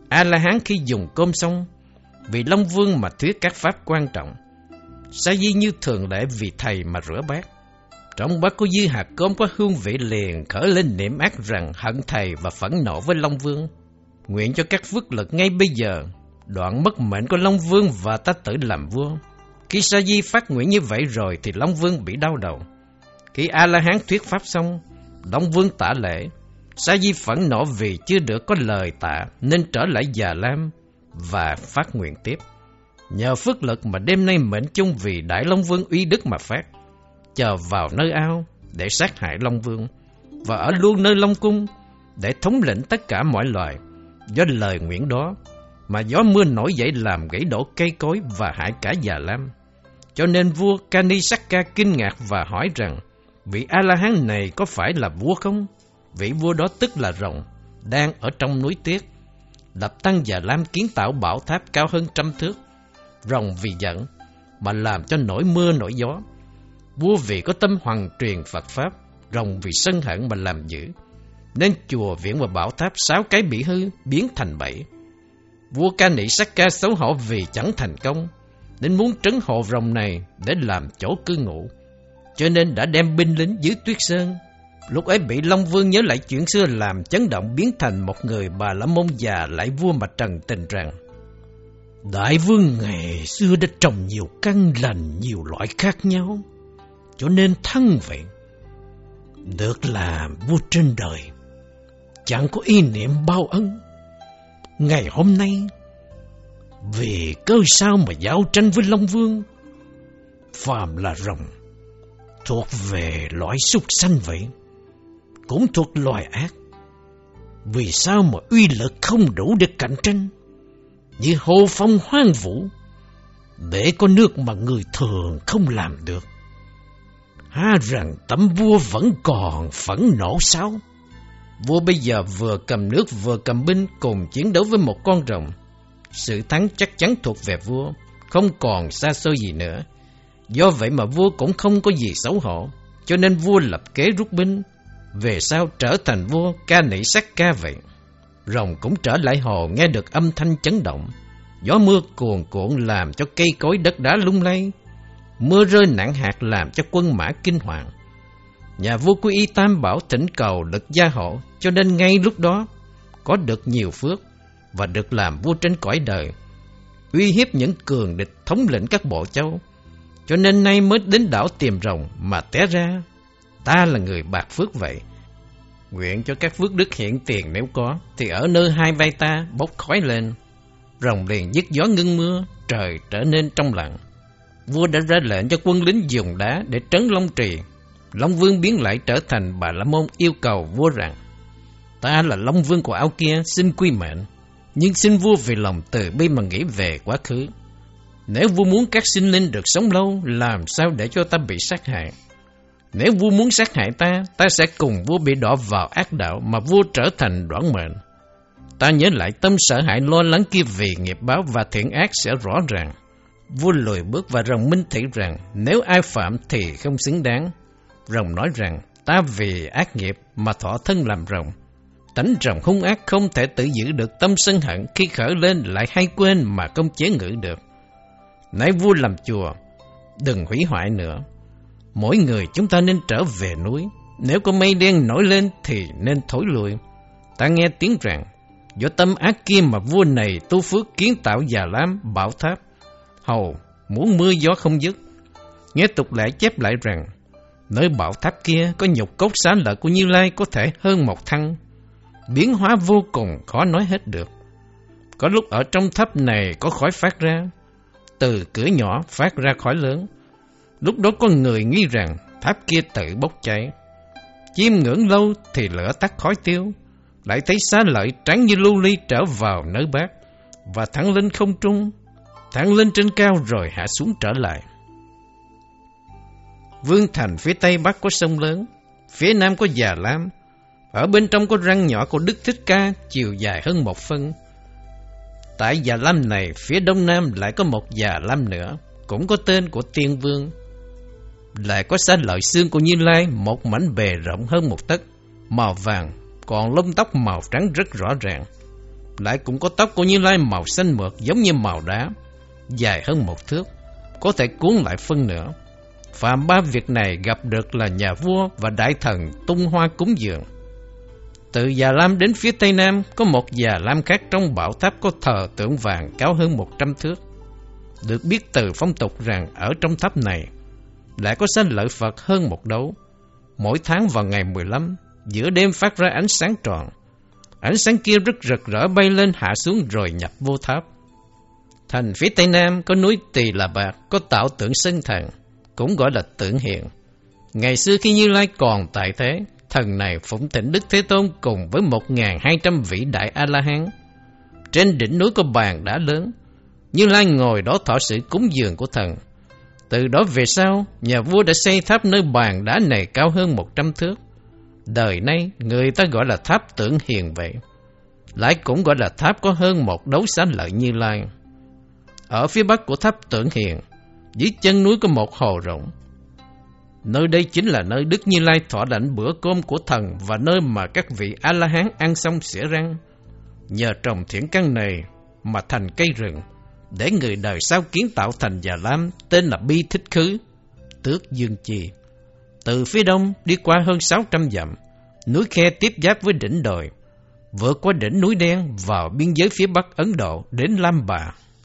S1: A-la-hán khi dùng cơm xong, vị Long Vương mà thuyết các pháp quan trọng. Sa di như thường lệ vì thầy mà rửa bát. Trong bát của dư hạt cơm có hương vị liền khởi lên niệm ác rằng hận thầy và phẫn nộ với Long Vương. Nguyện cho các phước lực ngay bây giờ, đoạn mất mệnh của Long Vương và ta tự làm vua. Khi Sa Di phát nguyện như vậy rồi thì Long Vương bị đau đầu. Khi A-la-hán thuyết pháp xong, Long Vương tả lễ. Sa Di phẫn nộ vì chưa được có lời tạ nên trở lại già lam và phát nguyện tiếp. Nhờ phước lực mà đêm nay mệnh chung vì Đại Long Vương uy đức mà phát chờ vào nơi ao để sát hại Long Vương và ở luôn nơi Long Cung để thống lĩnh tất cả mọi loài. Do lời nguyện đó mà gió mưa nổi dậy làm gãy đổ cây cối và hại cả già lam. Cho nên vua Kanisaka kinh ngạc và hỏi rằng vị A-la-hán này có phải là vua không? Vị vua đó tức là rồng, đang ở trong núi tuyết. Lập tăng già lam kiến tạo bảo tháp cao hơn trăm thước. Rồng vì giận mà làm cho nổi mưa nổi gió Vua vì có tâm hoàng truyền Phật Pháp, rồng vì sân hận mà làm dữ. Nên chùa viện và bảo tháp sáu cái bị hư, biến thành bảy. Vua ca nị sắc ca xấu hổ vì chẳng thành công, nên muốn trấn hộ rồng này để làm chỗ cư ngụ. Cho nên đã đem binh lính dưới tuyết sơn. Lúc ấy bị Long Vương nhớ lại chuyện xưa làm chấn động biến thành một người bà la môn già lại vua mà trần tình rằng Đại vương ngày xưa đã trồng nhiều căn lành nhiều loại khác nhau cho nên thân vẹn Được làm vua trên đời, chẳng có ý niệm bao ân. Ngày hôm nay, vì cơ sao mà giao tranh với Long Vương, phàm là rồng, thuộc về loại súc sanh vậy, cũng thuộc loài ác. Vì sao mà uy lực không đủ để cạnh tranh, như hồ phong hoang vũ, để có nước mà người thường không làm được. ha rằng tấm vua vẫn còn phẫn nộ sao? Vua bây giờ vừa cầm nước vừa cầm binh cùng chiến đấu với một con rồng. Sự thắng chắc chắn thuộc về vua, không còn xa xôi gì nữa. Do vậy mà vua cũng không có gì xấu hổ, cho nên vua lập kế rút binh. Về sau trở thành vua ca nỉ sắc ca vậy. Rồng cũng trở lại hồ nghe được âm thanh chấn động. Gió mưa cuồn cuộn làm cho cây cối đất đá lung lay, Mưa rơi nặng hạt làm cho quân mã kinh hoàng. Nhà vua Quy Y Tam Bảo thỉnh cầu được gia hộ, cho nên ngay lúc đó có được nhiều phước và được làm vua trên cõi đời, uy hiếp những cường địch thống lĩnh các bộ châu. Cho nên nay mới đến đảo tìm rồng mà té ra, ta là người bạc phước vậy. Nguyện cho các phước đức hiện tiền nếu có, thì ở nơi hai vai ta bốc khói lên. Rồng liền dứt gió ngưng mưa, trời trở nên trong lặng vua đã ra lệnh cho quân lính dùng đá để trấn Long Trì. Long Vương biến lại trở thành Bà La Môn yêu cầu vua rằng, Ta là Long Vương của áo kia, xin quy mệnh, Nhưng xin vua vì lòng từ bi mà nghĩ về quá khứ. Nếu vua muốn các sinh linh được sống lâu, Làm sao để cho ta bị sát hại? Nếu vua muốn sát hại ta Ta sẽ cùng vua bị đọa vào ác đạo Mà vua trở thành đoạn mệnh. Ta nhớ lại tâm sợ hãi lo lắng kia vì nghiệp báo và thiện ác sẽ rõ ràng. Vua lùi bước và rồng minh thị rằng, nếu ai phạm thì không xứng đáng. Rồng nói rằng ta vì ác nghiệp mà thọ thân làm rồng. Tánh rồng hung ác không thể tự giữ được tâm sân hận khi khởi lên lại hay quên mà không chế ngự được. Nãy vua làm chùa, đừng hủy hoại nữa. Mỗi người chúng ta nên trở về núi. Nếu có mây đen nổi lên thì nên thổi lùi. Ta nghe tiếng rằng, do tâm ác kia mà vua này tu phước kiến tạo già lam, bảo tháp, hầu muốn mưa gió không dứt. Nghe tục lệ chép lại rằng, nơi bảo tháp kia có nhục cốt xá lợi của Như Lai có thể hơn một thăng, biến hóa vô cùng khó nói hết được. Có lúc ở trong tháp này có khói phát ra, từ cửa nhỏ phát ra khói lớn. Lúc đó có người nghĩ rằng tháp kia tự bốc cháy. Chiêm ngưỡng lâu thì lửa tắt khói tiêu, lại thấy xá lợi trắng như lưu ly trở vào nơi bát và thẳng lên không trung thẳng lên trên cao rồi hạ xuống trở lại. Vương thành phía tây bắc có sông lớn, phía nam có già lam, ở bên trong có răng nhỏ của Đức Thích Ca chiều dài hơn một phân. Tại già lam này, phía đông nam lại có một già lam nữa, cũng có tên của tiên vương. Lại có xa lợi xương của Như Lai, một mảnh bề rộng hơn một tấc, màu vàng, còn lông tóc màu trắng rất rõ ràng. Lại cũng có tóc của Như Lai màu xanh mượt giống như màu đá, dài hơn một thước, có thể cuốn lại phân nữa. Phạm ba việc này gặp được là nhà vua và đại thần tung hoa cúng dường. Từ Già Lam đến phía Tây Nam có một Già Lam khác trong bảo tháp có thờ tượng vàng cao hơn một trăm thước. Được biết từ phong tục rằng ở trong tháp này lại có sanh lợi Phật hơn một đấu. Mỗi tháng vào ngày 15, giữa đêm phát ra ánh sáng tròn. Ánh sáng kia rất rực rỡ bay lên hạ xuống rồi nhập vô tháp. Thành phía Tây Nam có núi Tỳ Là Bạc, có tạo tượng sân thần, cũng gọi là tượng hiện. Ngày xưa khi Như Lai còn tại thế, thần này phụng thịnh Đức Thế Tôn cùng với 1.200 vị đại A-la-hán. Trên đỉnh núi có bàn đá lớn, Như Lai ngồi đó thọ sự cúng dường của thần. Từ đó về sau, nhà vua đã xây tháp nơi bàn đá này cao hơn 100 thước. Đời nay, người ta gọi là tháp tượng hiền vậy. Lại cũng gọi là tháp có hơn một đấu xá lợi Như Lai. Ở phía bắc của tháp tưởng hiền, dưới chân núi có một hồ rộng. Nơi đây chính là nơi Đức Như Lai thỏa lãnh bữa cơm của thần và nơi mà các vị A-la-hán ăn xong xỉa răng. Nhờ trồng thiển căn này mà thành cây rừng, để người đời sau kiến tạo thành Già Lam tên là Bi Thích Khứ, tước Dương Chi. Từ phía đông đi qua hơn 600 dặm, núi khe tiếp giáp với đỉnh đồi, vượt qua đỉnh núi đen vào biên giới phía bắc Ấn Độ đến Lam Bà.